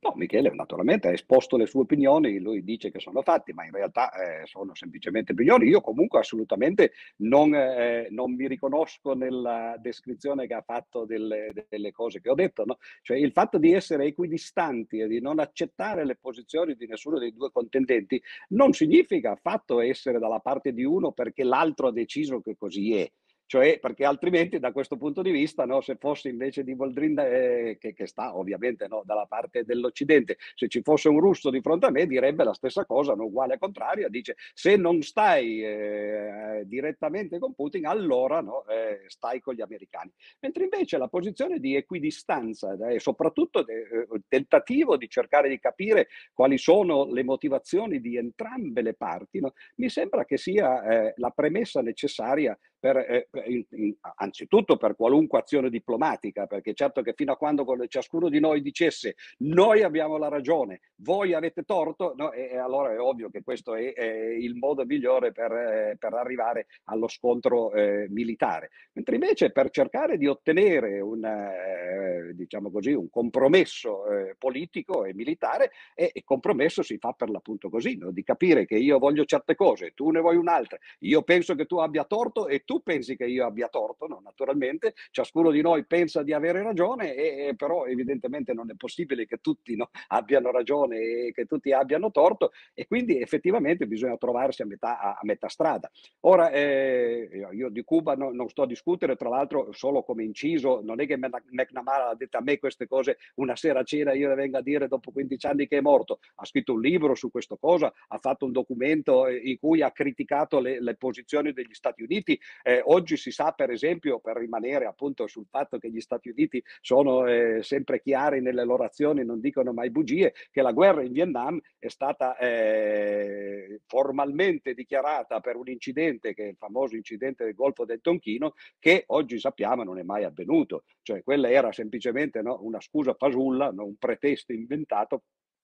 No, Michele naturalmente ha esposto le sue opinioni, lui dice che sono fatti, ma in realtà eh, sono semplicemente opinioni. Io comunque assolutamente non, eh, non, mi riconosco nella descrizione che ha fatto delle, delle cose che ho detto. No? Cioè il fatto di essere equidistanti e di non accettare le posizioni di nessuno dei due contendenti non significa affatto essere dalla parte di uno perché l'altro ha deciso che così è cioè perché altrimenti da questo punto di vista, no, se fosse invece di Boldrin, eh, che, che, sta ovviamente no, dalla parte dell'Occidente, se ci fosse un russo di fronte a me direbbe la stessa cosa, no, uguale a contraria, dice se non stai eh, direttamente con Putin, allora no, eh, stai con gli americani. Mentre invece la posizione di equidistanza e eh, soprattutto de, eh, tentativo di cercare di capire quali sono le motivazioni di entrambe le parti, mi sembra che sia eh, la premessa necessaria per, eh, in, in, anzitutto per qualunque azione diplomatica, perché certo che fino a quando ciascuno di noi dicesse noi abbiamo la ragione, voi avete torto, no, e, e allora è ovvio che questo è, è il modo migliore per, eh, per arrivare allo scontro eh, militare. Mentre invece per cercare di ottenere un, eh, diciamo così, un compromesso politico e militare, e il compromesso si fa per l'appunto così, no? di capire che io voglio certe cose, tu ne vuoi un'altra, io penso che tu abbia torto e tu pensi che io abbia torto, no? naturalmente, ciascuno di noi pensa di avere ragione, e, e però evidentemente non è possibile che tutti no, abbiano ragione e che tutti abbiano torto e quindi effettivamente bisogna trovarsi a metà, a, a metà strada. Ora, eh, io di Cuba no, non sto a discutere, tra l'altro solo come inciso, non è che McNamara ha detto a me queste cose una sera a cena, io le vengo a dire dopo 15 anni che è morto, ha scritto un libro su questa cosa, ha fatto un documento eh, in cui ha criticato le, le posizioni degli Stati Uniti, eh, oggi si sa, per esempio, per rimanere appunto sul fatto che gli Stati Uniti sono eh, sempre chiari nelle loro azioni, non dicono mai bugie, che la guerra in Vietnam è stata eh, formalmente dichiarata per un incidente, che è il famoso incidente del Golfo del Tonchino, che oggi sappiamo non è mai avvenuto. Cioè quella era semplicemente no, una scusa fasulla, no, un pretesto inventato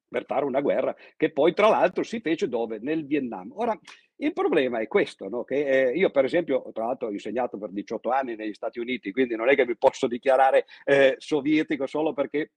per fare una guerra che poi tra l'altro si fece dove? Nel Vietnam. Ora, il problema è questo, no? che eh, io per esempio, tra l'altro ho insegnato per 18 anni negli Stati Uniti, quindi non è che mi posso dichiarare eh, sovietico solo perché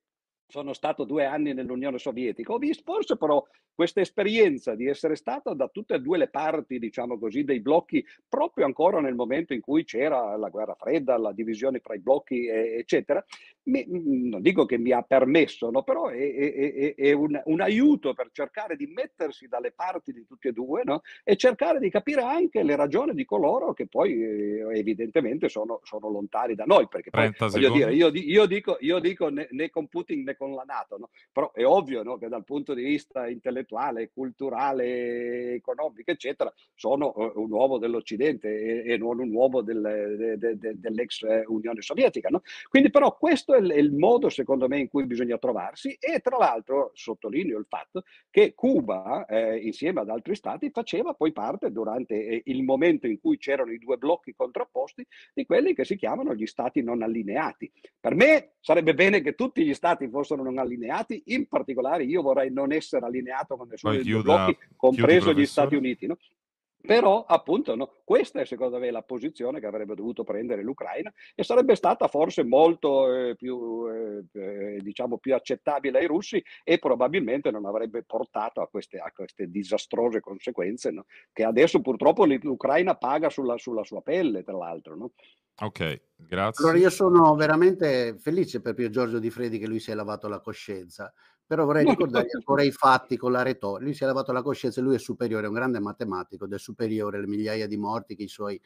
sono stato due anni nell'Unione Sovietica. Ho visto forse però questa esperienza di essere stato da tutte e due le parti, diciamo così, dei blocchi, proprio ancora nel momento in cui c'era la guerra fredda, la divisione fra i blocchi, eccetera, mi, non dico che mi ha permesso, no? però è, è, è un, un, aiuto per cercare di mettersi dalle parti di tutti e due no? e cercare di capire anche le ragioni di coloro che poi eh, evidentemente sono, sono, lontani da noi. Perché poi, voglio dire, io, io, dico, io dico né, né, con Putin né con la Nato, no? però è ovvio che dal punto di vista intellettuale culturale, economico, eccetera, sono eh, un uomo dell'Occidente e, e non un uomo del, de, de, dell'ex eh, Unione Sovietica. No? Quindi però questo è il, è il, modo, secondo me, in cui bisogna trovarsi e tra l'altro sottolineo il fatto che Cuba, eh, insieme ad altri stati, faceva poi parte, durante eh, il momento in cui c'erano i due blocchi contrapposti, di quelli che si chiamano gli stati non allineati. Per me sarebbe bene che tutti gli stati fossero non allineati, in particolare io vorrei non essere allineato con nessuno dei due blocchi, compreso gli Stati Uniti. No? Però appunto no, questa è secondo me la posizione che avrebbe dovuto prendere l'Ucraina e sarebbe stata forse molto eh, più, eh, eh, diciamo più accettabile ai russi e probabilmente non avrebbe portato a queste, a queste disastrose conseguenze no? che adesso purtroppo l'Ucraina paga sulla, sulla, sua pelle tra l'altro. No? Ok, grazie. Allora io sono veramente felice per Pier Giorgio Di Fredi che lui si è lavato la coscienza, però vorrei ricordargli ancora i fatti con la retorica. Lui si è lavato la coscienza, lui è superiore, è un grande matematico ed è superiore alle migliaia di morti che i suoi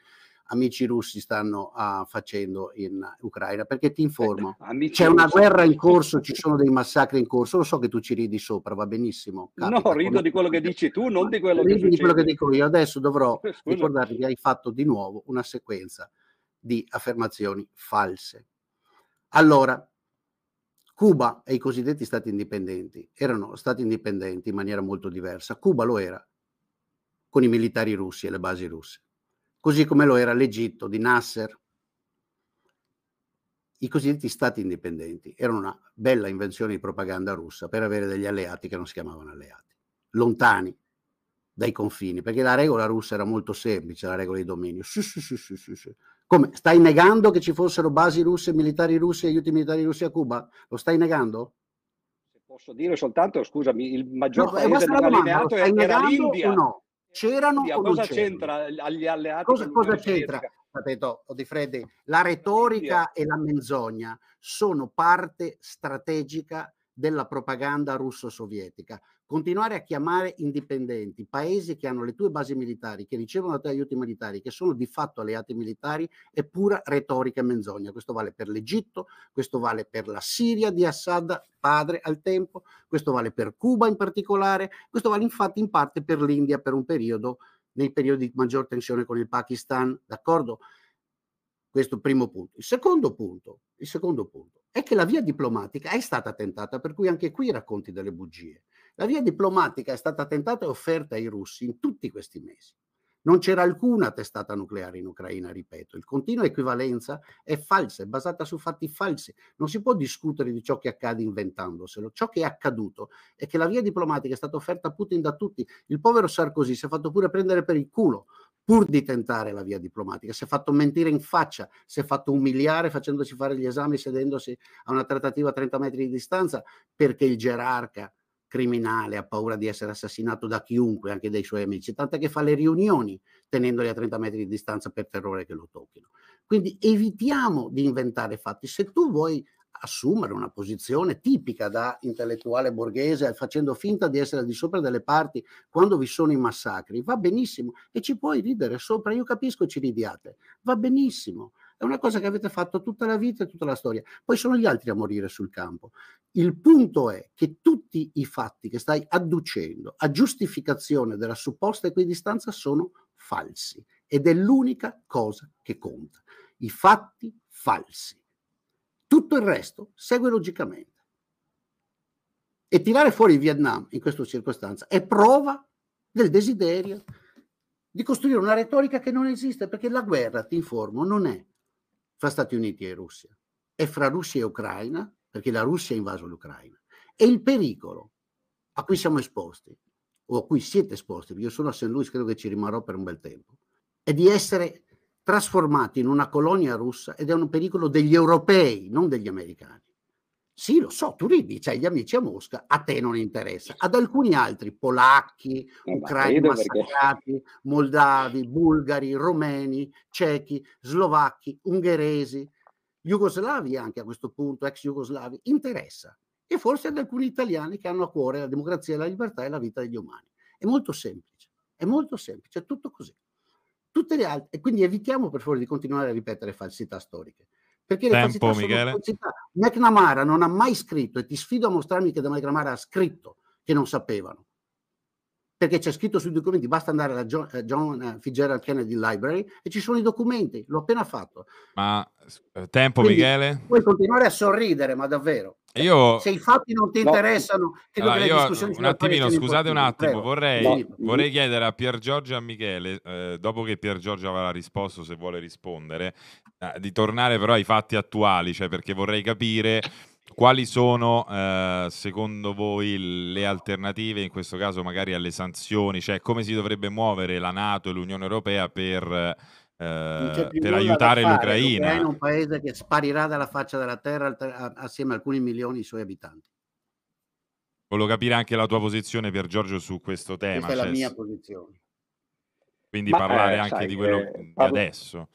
amici russi stanno uh, facendo in Ucraina. Perché ti informo, eh, c'è una guerra in corso, ci sono dei massacri in corso. Lo so che tu ci ridi sopra, va benissimo. Capita, no, rido di quello che dici tu, non di quello che di quello che dico io. Adesso dovrò ricordarti che hai fatto di nuovo una sequenza di affermazioni false. Allora, Cuba e i cosiddetti stati indipendenti erano stati indipendenti in maniera molto diversa. Cuba lo era con i militari russi e le basi russe così come lo era l'Egitto di Nasser. I cosiddetti stati indipendenti erano una bella invenzione di propaganda russa per avere degli alleati che non si chiamavano alleati, lontani dai confini, perché la regola russa era molto semplice, la regola di dominio. Sì, sì, sì, sì, sì. Come? Stai negando che ci fossero basi russe, militari russi, aiuti militari russi a Cuba? Lo stai negando? Posso dire soltanto, scusami, il maggior no, paese non allineato era l'India. No? C'erano o cosa c'entra agli alleati? Cosa, cosa c'entra? Ripeto, Di Freddi, la retorica e la menzogna sono parte strategica della propaganda russo-sovietica. Continuare a chiamare indipendenti paesi che hanno le tue basi militari, che ricevono da te aiuti militari, che sono di fatto alleati militari, è pura retorica e menzogna. Questo vale per l'Egitto, questo vale per la Siria di Assad, padre al tempo, questo vale per Cuba in particolare, questo vale infatti in parte per l'India per un periodo, nei periodi di maggior tensione con il Pakistan, d'accordo? Questo primo punto. Il secondo punto, il secondo punto è che la via diplomatica è stata tentata, per cui anche qui racconti delle bugie. La via diplomatica è stata tentata e offerta ai russi in tutti questi mesi. Non c'era alcuna testata nucleare in Ucraina, ripeto. Il continuo equivalenza è falsa, è basata su fatti falsi. Non si può discutere di ciò che accade inventandoselo. Ciò che è accaduto è che la via diplomatica è stata offerta a Putin da tutti. Il povero Sarkozy si è fatto pure prendere per il culo pur di tentare la via diplomatica. Si è fatto mentire in faccia, si è fatto umiliare facendoci fare gli esami sedendosi a una trattativa a 30 metri di distanza perché il gerarca criminale ha paura di essere assassinato da chiunque, anche dai suoi amici, tant'è che fa le riunioni tenendoli a 30 metri di distanza per terrore che lo tocchino. Quindi evitiamo di inventare fatti. Se tu vuoi assumere una posizione tipica da intellettuale borghese facendo finta di essere di sopra delle parti quando vi sono i massacri, va benissimo e ci puoi ridere sopra, io capisco ci ridiate, va benissimo, è una cosa che avete fatto tutta la vita e tutta la storia, poi sono gli altri a morire sul campo. Il punto è che tutti i fatti che stai adducendo a giustificazione della supposta equidistanza sono falsi ed è l'unica cosa che conta. I fatti falsi. Tutto il resto segue logicamente. E tirare fuori il Vietnam in questa circostanza è prova del desiderio di costruire una retorica che non esiste, perché la guerra, ti informo, non è fra Stati Uniti e Russia, è fra Russia e Ucraina, perché la Russia ha invaso l'Ucraina. E il pericolo a cui siamo esposti, o a cui siete esposti, io sono a St. Louis, credo che ci rimarrò per un bel tempo, è di essere trasformati in una colonia russa ed è un pericolo degli europei, non degli americani. Sì, lo so, tu ridi, c'hai gli amici a Mosca, a te non interessa. Ad alcuni altri, polacchi, eh, ucraini massacrati, perché... moldavi, bulgari, romeni, cechi, slovacchi, ungheresi, jugoslavi anche a questo punto, ex jugoslavi, interessa. E forse ad alcuni italiani che hanno a cuore la democrazia, la libertà e la vita degli umani. È molto semplice, è molto semplice, è tutto così. Tutte le altre, e quindi evitiamo per favore di continuare a ripetere falsità storiche. Perché le Tempo, falsità Michele. sono falsità. McNamara non ha mai scritto, e ti sfido a mostrarmi che da McNamara ha scritto che non sapevano. Perché c'è scritto sui documenti, basta andare alla John, uh, John Fitzgerald Kennedy Library e ci sono i documenti, l'ho appena fatto. Ma eh, tempo, Quindi, Michele? Puoi continuare a sorridere, ma davvero. Io, se i fatti non ti interessano, allora, io, un attimino, scusate un attimo, vorrei, vorrei, chiedere a Pier Giorgio e a Michele, eh, dopo che Pier Giorgio avrà risposto, se vuole rispondere, eh, di tornare però ai fatti attuali, cioè perché vorrei capire quali sono, eh, secondo voi, le alternative, in questo caso magari alle sanzioni, cioè come si dovrebbe muovere la Nato e l'Unione Europea per eh, per aiutare l'Ucraina. L'Ucraina è un paese che sparirà dalla faccia della terra assieme a alcuni milioni di suoi abitanti. Volevo capire anche la tua posizione per Giorgio su questo tema. Questa è cioè, la mia posizione. Quindi Ma, parlare eh, anche sai, di quello eh, di adesso.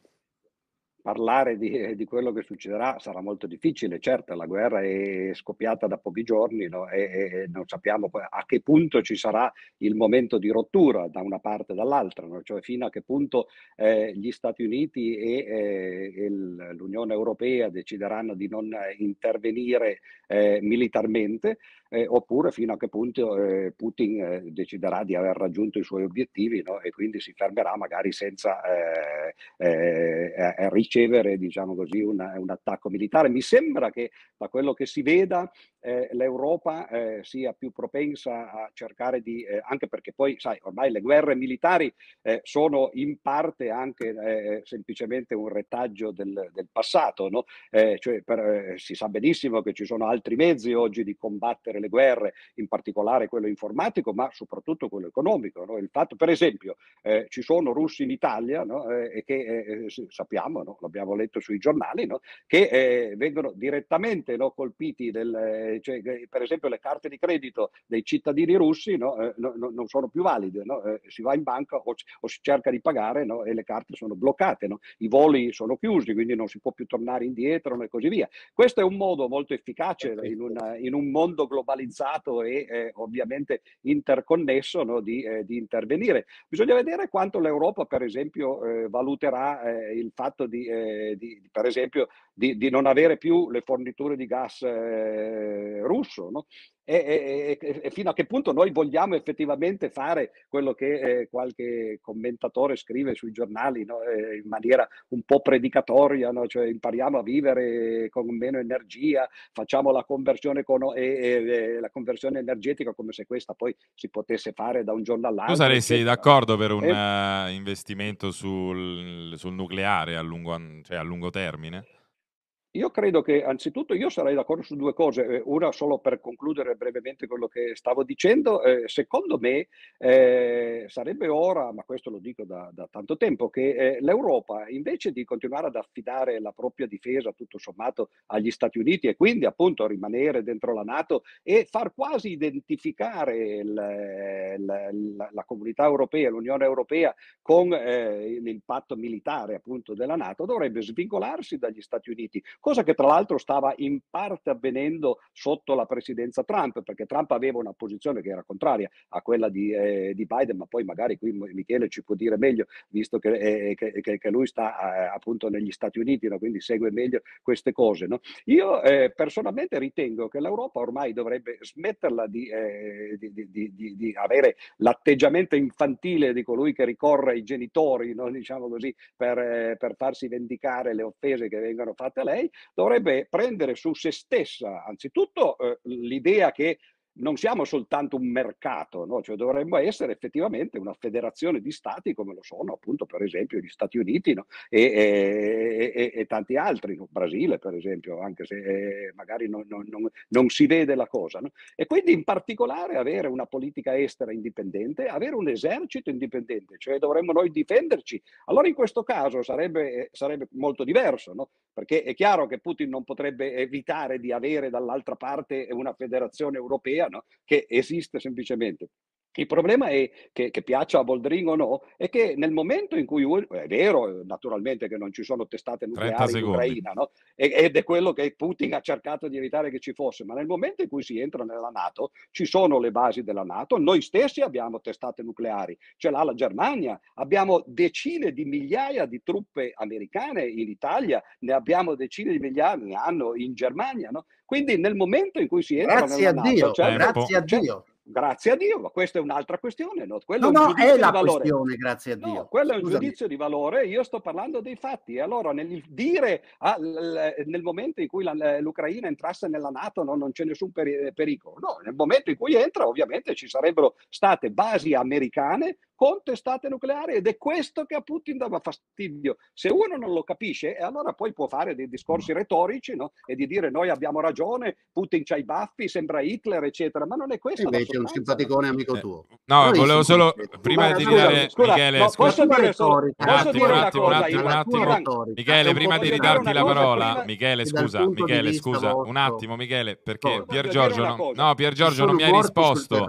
Parlare di, di, quello che succederà sarà molto difficile. Certo, la guerra è scoppiata da pochi giorni no? e, e, non sappiamo a che punto ci sarà il momento di rottura da una parte e dall'altra, no? cioè fino a che punto eh, gli Stati Uniti e, eh, e l'Unione Europea decideranno di non intervenire eh, militarmente eh, oppure fino a che punto eh, Putin eh, deciderà di aver raggiunto i suoi obiettivi no? e quindi si fermerà magari senza eh, eh, ricevere diciamo così, una, un attacco militare. Mi sembra che da quello che si veda l'Europa sia più propensa a cercare di, anche perché poi sai ormai le guerre militari sono in parte anche semplicemente un retaggio del, del passato, no? cioè per, si sa benissimo che ci sono altri mezzi oggi di combattere vincere le guerre, in particolare quello informatico, ma soprattutto quello economico. No? Il fatto, per esempio, eh, ci sono russi in Italia no? eh, e che eh, eh sappiamo, no? l'abbiamo letto sui giornali, che eh, vengono direttamente colpiti, del, eh, cioè, per esempio le carte di credito dei cittadini russi non sono più valide, si va in banca o, o, si cerca di pagare e le carte sono bloccate, i voli sono chiusi, quindi non si può più tornare indietro e così via. Questo è un modo molto efficace in, una, in un mondo globale globalizzato e eh, ovviamente interconnesso no, di, eh, di, intervenire. Bisogna vedere quanto l'Europa, per esempio, eh, valuterà eh, il fatto di, eh, di, per esempio, di, non avere più le forniture di gas eh, russo. No? E, e, e, fino a che punto noi vogliamo effettivamente fare quello che eh, qualche commentatore scrive sui giornali no? eh, in maniera un po' predicatoria, no? cioè impariamo a vivere con meno energia, facciamo la conversione, con, e, la conversione energetica come se questa poi si potesse fare da un giorno all'altro. Tu saresti d'accordo per un uh, investimento sul, sul nucleare a lungo, cioè a lungo termine? Io credo che anzitutto io sarei d'accordo su due cose, eh, una solo per concludere brevemente quello che stavo dicendo, eh, secondo me eh, sarebbe ora, ma questo lo dico da, da tanto tempo, che eh, l'Europa invece di continuare ad affidare la propria difesa tutto sommato agli Stati Uniti e quindi appunto rimanere dentro la Nato e far quasi identificare il, il, la, la, comunità europea, l'Unione Europea con eh, il patto militare appunto della Nato, dovrebbe svincolarsi dagli Stati Uniti cosa che tra l'altro stava in parte avvenendo sotto la presidenza Trump, perché Trump aveva una posizione che era contraria a quella di, eh, di Biden, ma poi magari qui Michele ci può dire meglio, visto che, eh, che, che lui sta eh, appunto negli Stati Uniti, no? quindi segue meglio queste cose. No? Io eh, personalmente ritengo che l'Europa ormai dovrebbe smetterla di, eh, di, di, di avere l'atteggiamento infantile di colui che ricorre ai genitori, no? diciamo così, per, eh, per farsi vendicare le offese che vengono fatte a lei, dovrebbe prendere su se stessa anzitutto eh, l'idea che non siamo soltanto un mercato, no? cioè dovremmo essere effettivamente una federazione di stati come lo sono appunto per esempio gli Stati Uniti no? e, e, e, e, tanti altri, no? Brasile per esempio, anche se eh, magari non, non, non, non, si vede la cosa. E quindi in particolare avere una politica estera indipendente, avere un esercito indipendente, cioè dovremmo noi difenderci. Allora in questo caso sarebbe, eh, sarebbe molto diverso, perché è chiaro che Putin non potrebbe evitare di avere dall'altra parte una federazione europea no? che esiste semplicemente. Il problema è che, che, piaccia a Boldrin o no, è che nel momento in cui, è vero naturalmente che non ci sono testate nucleari in Ucraina, no? ed è quello che Putin ha cercato di evitare che ci fosse, ma nel momento in cui si entra nella Nato ci sono le basi della Nato, noi stessi abbiamo testate nucleari, ce l'ha la Germania, abbiamo decine di migliaia di truppe americane in Italia, ne abbiamo decine di migliaia, ne hanno in Germania, no? Quindi nel momento in cui si entra grazie nella a Dio, Nato, cioè, grazie a Dio. Grazie a Dio, ma questa è un'altra questione. No, quello no, è, no, è la questione, grazie a Dio. No, quello è un Scusami. giudizio di valore, io sto parlando dei fatti. E allora nel dire ah, nel momento in cui la, l'Ucraina entrasse nella Nato no, non c'è nessun peri- pericolo. No, nel momento in cui entra ovviamente ci sarebbero state basi americane con testate nucleari ed è questo che a Putin dava fastidio. Se uno non lo capisce, allora poi può fare dei discorsi retorici no? e di dire noi abbiamo ragione, Putin c'ha i baffi, sembra Hitler, eccetera, ma non è questo. Invece è un simpaticone amico eh, tuo. No, Noi volevo solo, prima di dire, scusa, Michele, no, posso dire solo, un attimo, un attimo, un attimo, un attimo. Michele, prima di ridarti la parola, Michele, scusa, Michele, scusa, un attimo, Michele, perché Pier Giorgio, no, Pier Giorgio non mi ha risposto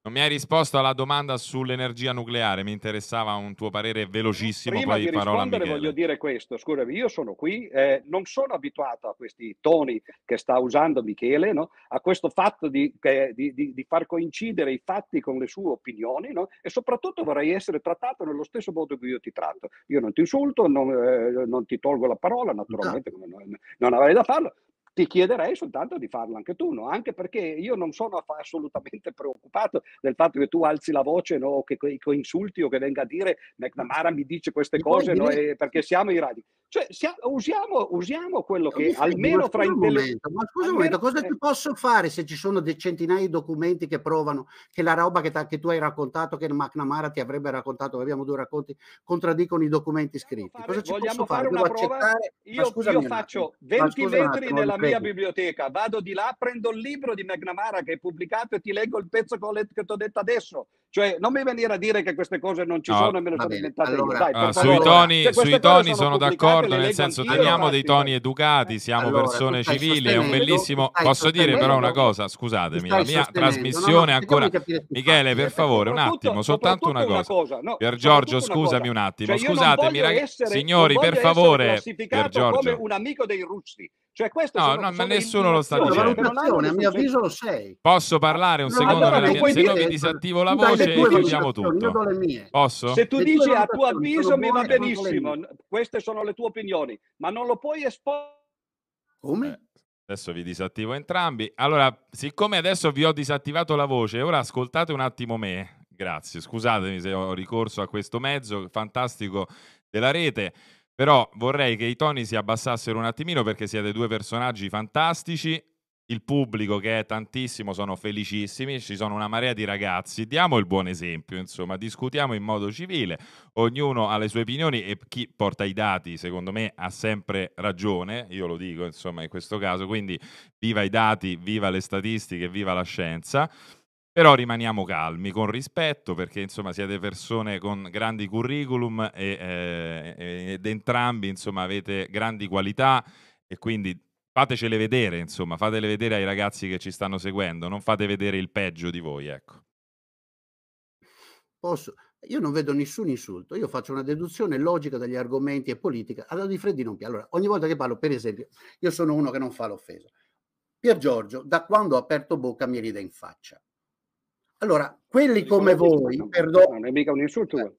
Non mi hai risposto alla domanda sull'energia nucleare, mi interessava un tuo parere velocissimo, Prima poi di parola a rispondere voglio dire questo, scusami, io sono qui, eh, non sono abituato a questi toni che sta usando Michele, no? a questo fatto di, che, di, di, di, far coincidere i fatti con le sue opinioni no? e soprattutto vorrei essere trattato nello stesso modo che io ti tratto. Io non ti insulto, non, eh, non ti tolgo la parola, naturalmente no. non, non avrei da farlo, ti chiederei soltanto di farlo anche tu, no? anche perché io non sono assolutamente preoccupato del fatto che tu alzi la voce no? che, che insulti o che venga a dire McNamara mi dice queste cose no? perché siamo i radi. Cioè, siamo, usiamo, usiamo, quello che almeno fra intellettuali... Ma scusa un momento, cosa ti posso fare se ci sono centinaia di documenti che provano che la roba che, che tu hai raccontato, che McNamara ti avrebbe raccontato, abbiamo due racconti, contraddicono i documenti scritti? Fare, cosa ci vogliamo fare? Una prova? Io, io faccio 20 metri nella mia biblioteca, vado di là, prendo il libro di McNamara che è pubblicato e ti leggo il pezzo che, che ti ho detto adesso. Cioè, non mi venire a dire che queste cose non ci no, sono e me le sono inventate allora, io. Dai, uh, sui toni, cioè, sui toni sono, d'accordo, nel senso teniamo dei toni educati, siamo allora, persone civili, è un bellissimo... Posso dire però una cosa, scusatemi, la mia trasmissione no, no, ancora... Michele, per favore, un attimo, soltanto una cosa. cosa. No, Pier Giorgio, scusami un attimo, cioè, scusatemi, ragazzi, signori, per favore, Pier Giorgio. come un amico dei russi. Cioè, questo no, no, ma nessuno lo sta dicendo. A mio avviso lo sei. Posso parlare un no, secondo? Allora, mia... Se no mi disattivo la voce e chiudiamo tutto. Posso? Se tu dici a tuo avviso mi va benissimo, queste sono le tue opinioni, ma non lo puoi esporre. Come? Eh, adesso vi disattivo entrambi. Allora, siccome adesso vi ho disattivato la voce, ora ascoltate un attimo me. Grazie, scusatemi se ho ricorso a questo mezzo fantastico della rete. Però vorrei che i toni si abbassassero un attimino perché siete due personaggi fantastici. Il pubblico, che è tantissimo, sono felicissimi. Ci sono una marea di ragazzi. Diamo il buon esempio, insomma, discutiamo in modo civile. Ognuno ha le sue opinioni e chi porta i dati, secondo me, ha sempre ragione. Io lo dico, insomma, in questo caso. Quindi, viva i dati, viva le statistiche, viva la scienza. Però rimaniamo calmi, con rispetto, perché insomma siete persone con grandi curriculum e, eh, ed entrambi insomma avete grandi qualità e quindi fatecele vedere, insomma, fatele vedere ai ragazzi che ci stanno seguendo, non fate vedere il peggio di voi, ecco. Posso? Io non vedo nessun insulto, io faccio una deduzione logica dagli argomenti e politica. Allora di Freddi non piace. Allora, ogni volta che parlo, per esempio, io sono uno che non fa l'offesa. Pier Giorgio, da quando ha aperto bocca mi ride in faccia. Allora, quelli come voi, perdono. Non è mica un insulto. Eh,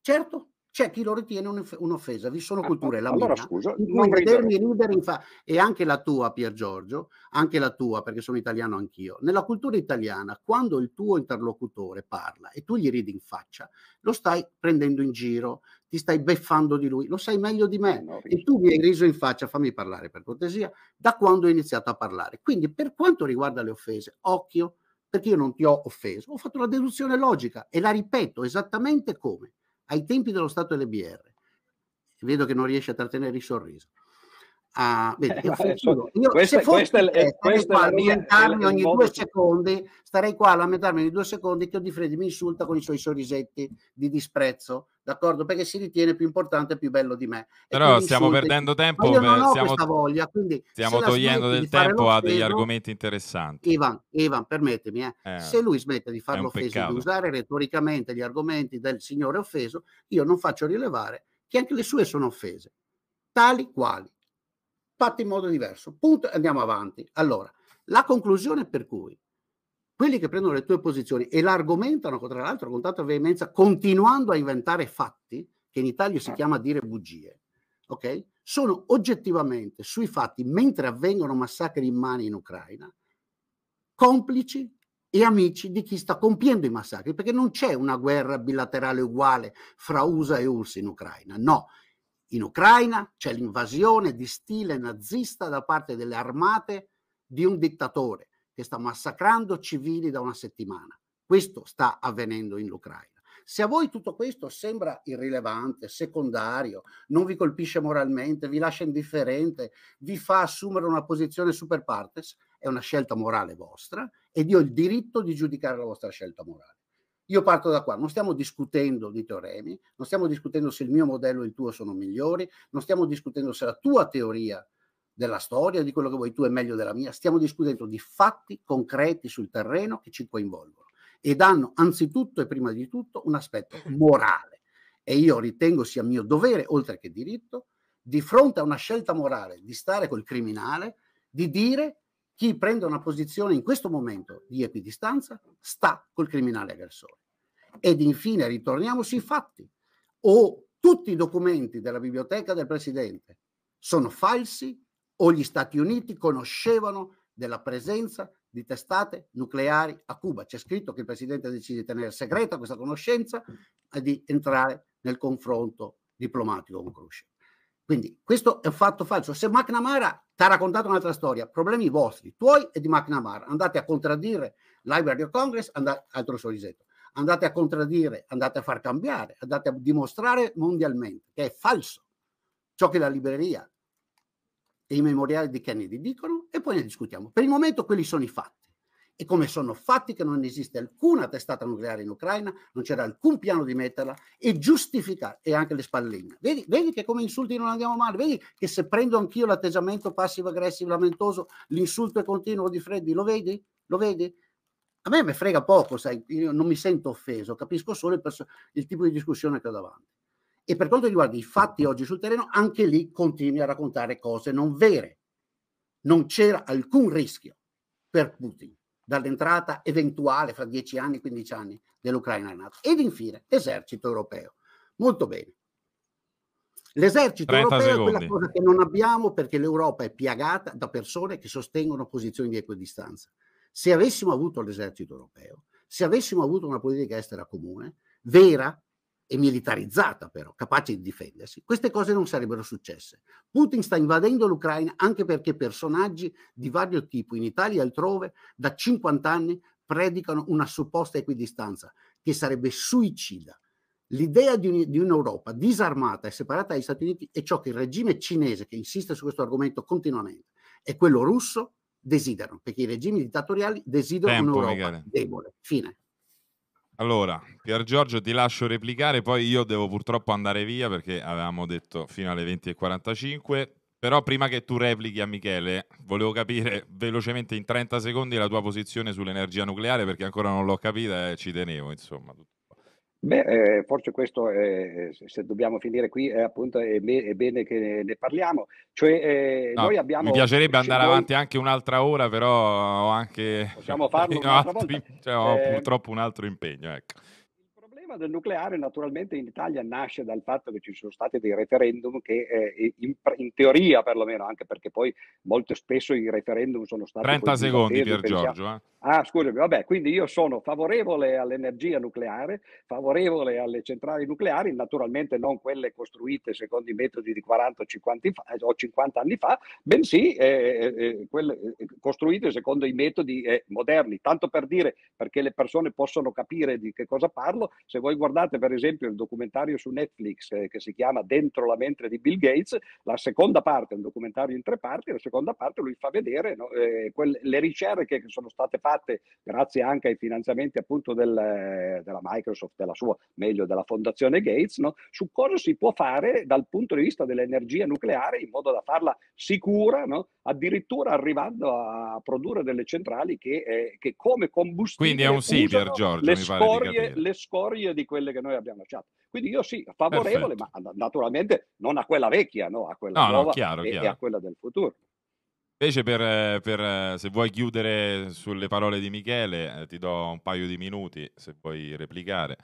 certo, c'è chi lo ritiene un'offesa, vi sono ah, culture, ah, la allora, mia, scusa, in cui vedermi ridere in fa- e anche la tua, Pier Giorgio, anche la tua, perché sono italiano anch'io. Nella cultura italiana, quando il tuo interlocutore parla e tu gli ridi in faccia, lo stai prendendo in giro, ti stai beffando di lui, lo sai meglio di me. No, e tu mi hai riso in faccia, fammi parlare per cortesia, da quando ho iniziato a parlare. Quindi, per quanto riguarda le offese, occhio, perché io non ti ho offeso, ho fatto una deduzione logica e la ripeto esattamente come ai tempi dello Stato LBR. Vedo che non riesce a trattenere il sorriso. Ah, vedi, eh, io, questa, se fossi te, questa qua a lamentarmi ogni due che... secondi, starei qua a lamentarmi ogni due secondi che Di Freddi mi insulta con i suoi sorrisetti di disprezzo, d'accordo? Perché si ritiene più importante e più bello di me. Però stiamo insulti. perdendo tempo, io non ho stiamo, voglia, quindi stiamo togliendo del tempo a degli argomenti interessanti. Ivan, Ivan permettimi, eh. Eh, se lui smette di farlo offeso, di usare retoricamente gli argomenti del signore offeso, io non faccio rilevare che anche le sue sono offese, tali quali fatti in modo diverso. Punto, andiamo avanti. Allora, la conclusione per cui quelli che prendono le tue posizioni e l'argomentano, tra l'altro con tanta veemenza, continuando a inventare fatti, che in Italia si chiama dire bugie, ok? Sono oggettivamente sui fatti, mentre avvengono massacri in mani in Ucraina, complici e amici di chi sta compiendo i massacri, perché non c'è una guerra bilaterale uguale fra USA e URSS in Ucraina, no, in Ucraina c'è l'invasione di stile nazista da parte delle armate di un dittatore che sta massacrando civili da una settimana. Questo sta avvenendo in Ucraina. Se a voi tutto questo sembra irrilevante, secondario, non vi colpisce moralmente, vi lascia indifferente, vi fa assumere una posizione super partes, è una scelta morale vostra ed io ho il diritto di giudicare la vostra scelta morale. Io parto da qua, non stiamo discutendo di teoremi, non stiamo discutendo se il mio modello e il tuo sono migliori, non stiamo discutendo se la tua teoria della storia, di quello che vuoi tu è meglio della mia, stiamo discutendo di fatti concreti sul terreno che ci coinvolgono. ed hanno anzitutto e prima di tutto un aspetto morale. E io ritengo sia mio dovere, oltre che diritto, di fronte a una scelta morale di stare col criminale, di dire chi prende una posizione in questo momento di equidistanza sta col criminale aggressore. Ed infine ritorniamo sui fatti. O tutti i documenti della biblioteca del Presidente sono falsi o gli Stati Uniti conoscevano della presenza di testate nucleari a Cuba. C'è scritto che il Presidente decide di tenere segreta questa conoscenza e di entrare nel confronto diplomatico con Khrushchev. Quindi questo è un fatto falso. Se McNamara ti ha raccontato un'altra storia, problemi vostri, tuoi e di McNamara, andate a contraddire Library of Congress, andate, altro sorrisetto, andate a contraddire, andate a far cambiare, andate a dimostrare mondialmente che è falso ciò che la libreria e i memoriali di Kennedy dicono e poi ne discutiamo. Per il momento quelli sono i fatti e come sono fatti che non esiste alcuna testata nucleare in Ucraina, non c'era alcun piano di metterla e giustificare, e anche le spalline. Vedi, vedi che come insulti non andiamo male, vedi che se prendo anch'io l'atteggiamento passivo-aggressivo, lamentoso, l'insulto è continuo di Freddi, lo vedi? Lo vedi? A me mi frega poco, sai, io non mi sento offeso, capisco solo il, perso- il tipo di discussione che ho davanti. E per quanto riguarda i fatti oggi sul terreno, anche lì continui a raccontare cose non vere. Non c'era alcun rischio per Putin dall'entrata eventuale fra 10 anni e 15 anni dell'Ucraina in NATO. Ed infine, l'esercito europeo. Molto bene. L'esercito europeo secondi. è quella cosa che non abbiamo perché l'Europa è piagata da persone che sostengono posizioni di equidistanza. Se avessimo avuto l'esercito europeo, se avessimo avuto una politica estera comune, vera, e militarizzata però, capace di difendersi, queste cose non sarebbero successe. Putin sta invadendo l'Ucraina anche perché personaggi di vario tipo in Italia e altrove da 50 anni predicano una supposta equidistanza che sarebbe suicida. L'idea di, un, di, un'Europa disarmata e separata dagli Stati Uniti è ciò che il regime cinese, che insiste su questo argomento continuamente, e quello russo desiderano, perché i regimi dittatoriali desiderano Tempo, un'Europa Michele. debole. Fine. Allora, Pier Giorgio ti lascio replicare, poi io devo purtroppo andare via perché avevamo detto fino alle 20.45, però prima che tu replichi a Michele, volevo capire velocemente in 30 secondi la tua posizione sull'energia nucleare perché ancora non l'ho capita e ci tenevo, insomma. Beh, eh, forse questo, eh, se dobbiamo finire qui, è, appunto, è, be- è bene che ne parliamo. Cioè, eh, no, noi abbiamo, mi piacerebbe andare voi... avanti anche un'altra ora, però ho anche... Possiamo farlo altri, cioè, ho eh, purtroppo un altro impegno. Ecco tema del nucleare naturalmente in Italia nasce dal fatto che ci sono stati dei referendum che eh, in, in, teoria perlomeno, anche perché poi molto spesso i referendum sono stati... 30 secondi per Giorgio. Eh. Ah, scusami, vabbè, quindi io sono favorevole all'energia nucleare, favorevole alle centrali nucleari, naturalmente non quelle costruite secondo i metodi di 40 o 50, fa, o 50 anni fa, bensì eh, eh, eh quelle eh, costruite secondo i metodi eh, moderni. Tanto per dire, perché le persone possono capire di che cosa parlo, se voi guardate per esempio il documentario su Netflix eh, che si chiama Dentro la mente di Bill Gates, la seconda parte è un documentario in tre parti, la seconda parte lui fa vedere no, quelle, le ricerche che sono state fatte grazie anche ai finanziamenti appunto del, della Microsoft, della sua, meglio della fondazione Gates, no? su cosa si può fare dal punto di vista dell'energia nucleare in modo da farla sicura, no? addirittura arrivando a produrre delle centrali che, eh, che come combustibile Quindi è un sì per Giorgio, le scorie, le scorie di quelle che noi abbiamo lasciato. Quindi io sì, favorevole, Perfetto. ma naturalmente non a quella vecchia, no? a quella no, nuova no, chiaro, e, chiaro. e a quella del futuro. Invece, per, per, se vuoi chiudere sulle parole di Michele, eh, ti do un paio di minuti se vuoi replicare.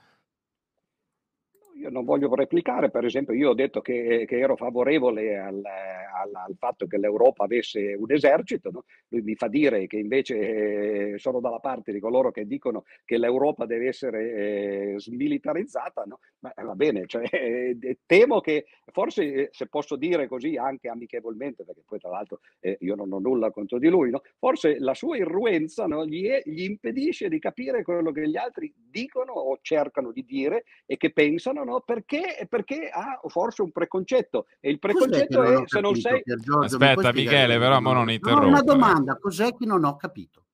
Io non voglio replicare, per esempio, io ho detto che, che ero favorevole al, al, al, fatto che l'Europa avesse un esercito, no? lui mi fa dire che invece eh, sono dalla parte di coloro che dicono che l'Europa deve essere eh, smilitarizzata, no? Ma va bene, cioè, eh, temo che forse, eh, se posso dire così anche amichevolmente, perché poi tra l'altro eh, io non ho nulla contro di lui, no? forse la sua irruenza gli, è, gli impedisce di capire quello che gli altri dicono o cercano di dire e che pensano no? Perché, perché ha forse un preconcetto e il preconcetto è se non sei... Giorgio, Aspetta Michele, però ma non interrompo. No, una domanda, cos'è che non ho capito?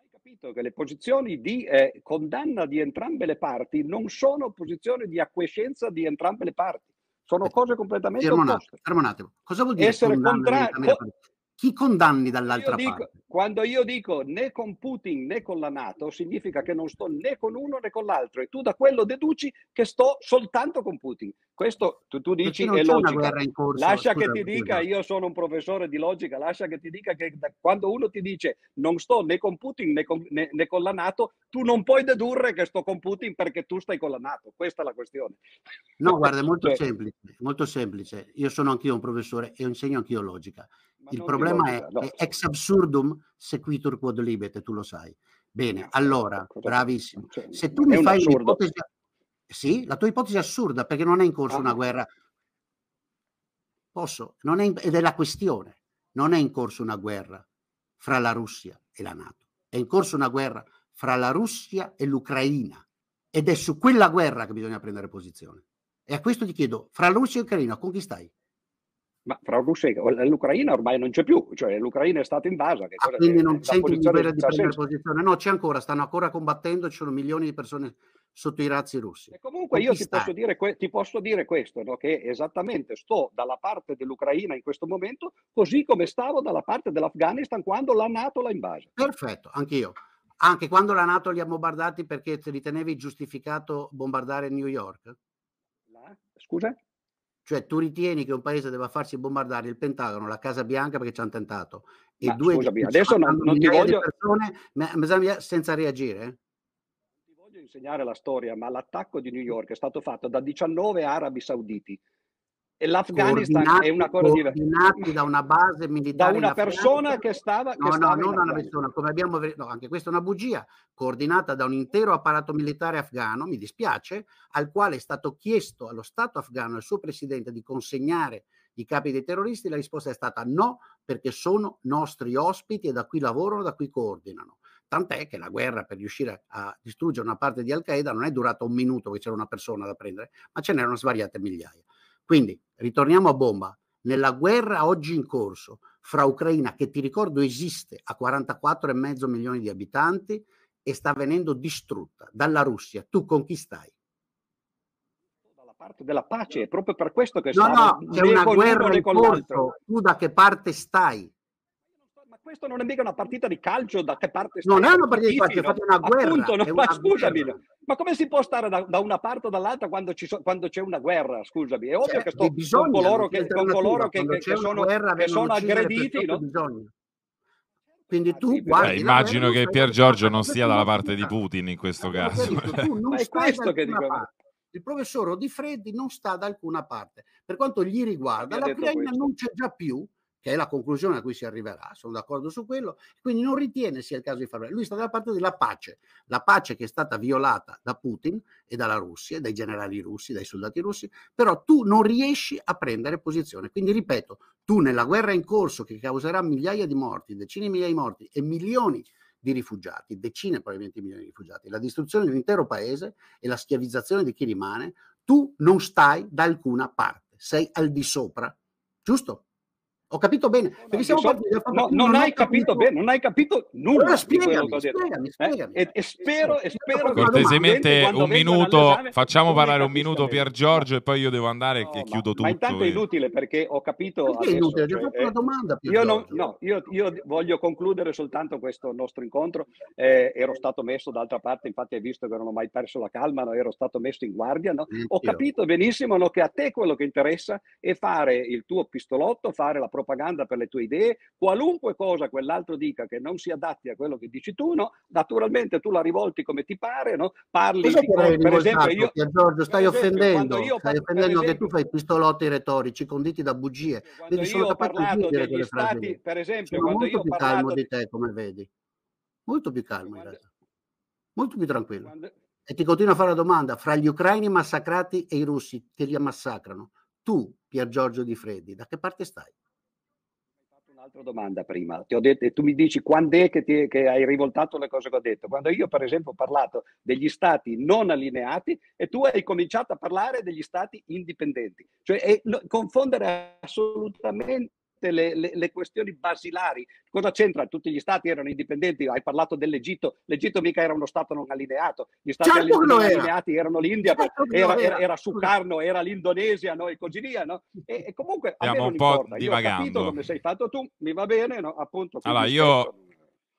hai capito che le posizioni di eh, condanna di entrambe le parti non sono posizioni di acquiescenza di entrambe le parti, sono cose completamente fermo opposte. Fermo un attimo, cosa vuol dire essere contrario? Chi condanni dall'altra dico, parte? Quando io dico né con Putin né con la Nato, significa che non sto né con uno né con l'altro e tu da quello deduci che sto soltanto con Putin. Questo tu, tu dici è logica. Corso, lascia scusa, che ti dica, io sono un professore di logica, lascia che ti dica che da, quando uno ti dice non sto né con Putin né con, né, né con la Nato, tu non puoi dedurre che sto con Putin perché tu stai con la Nato. Questa è la questione. No, guarda, è molto cioè, semplice, molto semplice. Io sono anch'io un professore e insegno anch'io logica il problema è, no. è, ex absurdum sequitur quod libet, tu lo sai. Bene, allora, bravissimo. Cioè, Se tu mi fai un'ipotesi... Sì, la tua ipotesi è assurda perché non è in corso ah. una guerra. Posso? Non è in... ed è la questione. Non è in corso una guerra fra la Russia e la Nato. È in corso una guerra fra la Russia e l'Ucraina. Ed è su quella guerra che bisogna prendere posizione. E a questo ti chiedo, fra la Russia e l'Ucraina, con chi stai? Ma fra Russia e l'Ucraina ormai non c'è più, cioè l'Ucraina è stata invasa. Che ah, quindi non senti di prendere posizione? No, c'è ancora, stanno ancora combattendo, ci sono milioni di persone sotto i razzi russi. E comunque io ti posso, dire, ti posso, dire, questo, no? che esattamente sto dalla parte dell'Ucraina in questo momento, così come stavo dalla parte dell'Afghanistan quando la Nato l'ha invasa. Perfetto, anch'io. Anche quando la Nato li ha bombardati perché ritenevi giustificato bombardare New York? La? Scusa? Cioè tu ritieni che un paese deva farsi bombardare il Pentagono, la Casa Bianca perché ci hanno tentato e Ma due scusami, adesso non, non ti voglio persone senza reagire? Non ti voglio insegnare la storia, ma l'attacco di New York è stato fatto da 19 arabi sauditi e l'Afghanistan è una cosa diversa. da una base militare. Da una persona che stava. No, che no, non da una persona, come abbiamo no, anche questa è una bugia, coordinata da un intero apparato militare afghano, mi dispiace, al quale è stato chiesto allo Stato afghano al suo presidente di consegnare i capi dei terroristi. La risposta è stata no, perché sono nostri ospiti e da qui lavorano, da qui coordinano. Tant'è che la guerra per riuscire a distruggere una parte di Al-Qaeda non è durata un minuto che c'era una persona da prendere, ma ce n'erano svariate migliaia. Quindi ritorniamo a bomba. Nella guerra oggi in corso fra Ucraina, che ti ricordo esiste a 44,5 milioni di abitanti e sta venendo distrutta dalla Russia, tu con chi stai? Dalla parte della pace, è proprio per questo che no, no, c'è una guerra in corso. Tu da che parte stai? Questo non è mica una partita di calcio da che parte stai? Non è una partita di calcio, fate una guerra. Appunto, no, ma scusami, guerra. ma come si può stare da, da una parte o dall'altra quando, so, quando, c'è una guerra? Scusami, è ovvio cioè, che sto bisogna, con coloro che, con coloro che, che sono, guerra, che sono aggrediti. No? Quindi tu guardi, Beh, immagino che Pier Giorgio non sia dalla parte di Putin in questo caso. ma è questo che dico. Parte. Il professor Odifreddi non sta da alcuna parte. Per quanto gli riguarda, la Ucraina non c'è già più che è la conclusione a cui si arriverà, sono d'accordo su quello, quindi non ritiene sia il caso di farlo. Lui sta dalla parte della pace, la pace che è stata violata da Putin e dalla Russia, dai generali russi, dai soldati russi, però tu non riesci a prendere posizione. Quindi ripeto, tu nella guerra in corso che causerà migliaia di morti, decine di migliaia di morti e milioni di rifugiati, decine probabilmente di milioni di rifugiati, la distruzione di un intero paese e la schiavizzazione di chi rimane, tu non stai da alcuna parte, sei al di sopra, giusto? Ho capito bene. Perché siamo so, partiti, no, non, non, hai capito, capito bene, non hai capito nulla. Allora, spiegami, spiegami, spiegami, eh? e, e, spero, e spero cortesemente un minuto, facciamo parlare un minuto Pier Giorgio e poi io devo andare no, e chiudo ma, tutto. Ma intanto è inutile perché ho capito. Perché è inutile? Fatto una domanda. Pier io, non, no, io, io, voglio concludere soltanto questo nostro incontro. Eh, ero stato messo d'altra parte, infatti hai visto che non ho mai perso la calma, no? ero stato messo in guardia. No? Ho capito benissimo no, che a te quello che interessa è fare il tuo pistolotto, fare la propaganda per le tue idee, qualunque cosa quell'altro dica che non si adatti a quello che dici tu, no? naturalmente tu la rivolti come ti pare, no? parli di, per esempio io, Giorgio, stai esempio, offendendo, io, stai offendendo esempio, che tu fai pistolotti retorici conditi da bugie. Quando vedi, io ho parlato degli stati, per esempio, sono quando molto più calmo di te, come vedi. Molto più calmo in realtà. Molto più tranquillo. Quando... E ti continuo a fare la domanda, fra gli ucraini massacrati e i russi che li massacrano, tu, Pier Giorgio Di Freddi, da che parte stai? Un'altra domanda prima. Ti ho detto, tu mi dici quando è che, ti, che, hai rivoltato le cose che ho detto. Quando io, per esempio, ho parlato degli stati non allineati e tu hai cominciato a parlare degli stati indipendenti. Cioè, è, no, confondere assolutamente le, le, le, questioni basilari. Cosa c'entra? Tutti gli stati erano indipendenti, hai parlato dell'Egitto, l'Egitto mica era uno stato non allineato, gli stati certo non allineati erano l'India, certo era, era, era, Sukarno, era l'Indonesia no? e così via. No? E, e comunque Stiamo un po' divagando. Io ho capito come sei fatto tu, mi va bene, no? appunto. Allora, io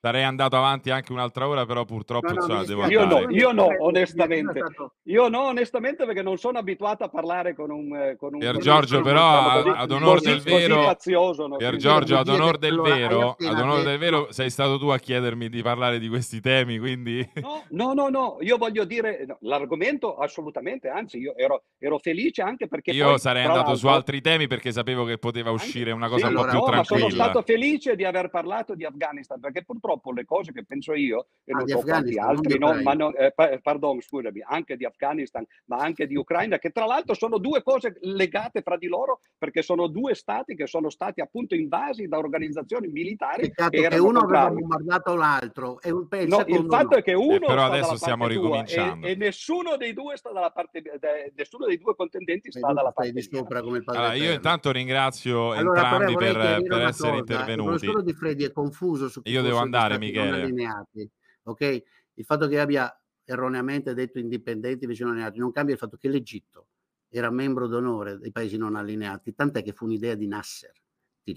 Sarei andato avanti anche un'altra ora, però purtroppo no, no, devo io No, io no, onestamente. Io no, onestamente, perché non sono abituato a parlare con un... Eh, con un Pier Giorgio, però, ad onore del vero... Fazioso, Pier Giorgio, ad onore del vero, ad onore del vero, sei stato tu a chiedermi di parlare di questi temi, quindi... No, no, no, no. io voglio dire, no, l'argomento assolutamente, anzi, io ero, ero felice anche perché... Io poi, sarei andato su altri temi perché sapevo che poteva uscire una cosa sì, un po' più tranquilla. sono stato felice di aver parlato di Afghanistan, perché purtroppo purtroppo le cose che penso io, e non so quanti altri, no, ma no, eh, pardon, scusami, anche di Afghanistan, ma anche di Ucraina, che tra l'altro sono due cose legate fra di loro, perché sono due stati che sono stati appunto invasi da organizzazioni militari. Peccato che, che uno aveva bombardato l'altro. E un no, il fatto è che uno... Eh, però adesso stiamo ricominciando. E, e, nessuno dei due sta dalla parte... De, nessuno dei due contendenti sta dalla parte di sopra come il padre allora, io intanto ringrazio allora, entrambi per, per essere cosa. intervenuti. Il di Freddy è confuso su Io devo andare, Michele. Allineati, ok? Il fatto che abbia erroneamente detto indipendenti vicino allineati non cambia il fatto che l'Egitto era membro d'onore dei paesi non allineati, tant'è che fu un'idea di Nasser.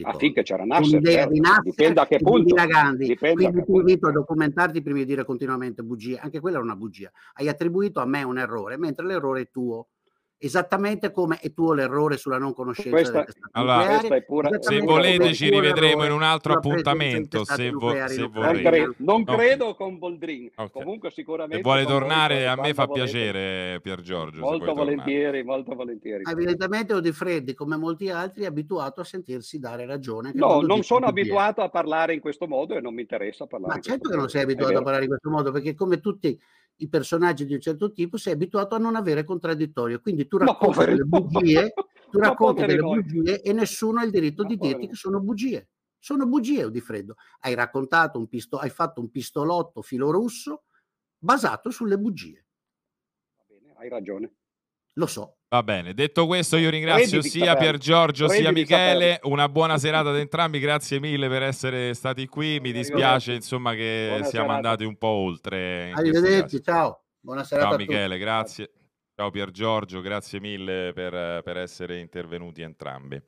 Ah, finché c'era Nasser, un'idea certo. di Nasser dipende a che punto. Gandhi. Quindi ti invito a documentarti prima di dire continuamente bugie, anche quella è una bugia. Hai attribuito a me un errore, mentre l'errore è tuo esattamente come è tuo l'errore sulla non conoscenza questa, allora, pura... se volete ci rivedremo in un altro appuntamento se, vo- se vorrete non, credo con Boldrin. Okay. comunque sicuramente se vuole tornare a me fa volete. piacere Pier Giorgio molto volentieri molto volentieri. Evidentemente Odifreddi come molti altri è abituato a sentirsi dare ragione no non sono abituato a parlare in questo modo e non mi interessa parlare ma certo che non sei abituato a parlare in questo modo perché come tutti i personaggi di un certo tipo sei abituato a non avere contraddittorio. Quindi tu racconti delle bugie, tu racconti delle bugie e nessuno ha il diritto Ma di dirti che sono bugie. Sono bugie di freddo. Hai raccontato un pisto- hai fatto un pistolotto filo russo basato sulle bugie. Va bene, hai ragione. Lo so. Va bene, detto questo io ringrazio Redditi sia Pier Giorgio sia Michele, una buona serata ad entrambi, grazie mille per essere stati qui, mi dispiace insomma che buona siamo serata. andati un po' oltre. Arrivederci, ciao, buona serata Ciao Michele, grazie. Ciao Pier Giorgio, grazie mille per, per essere intervenuti entrambi.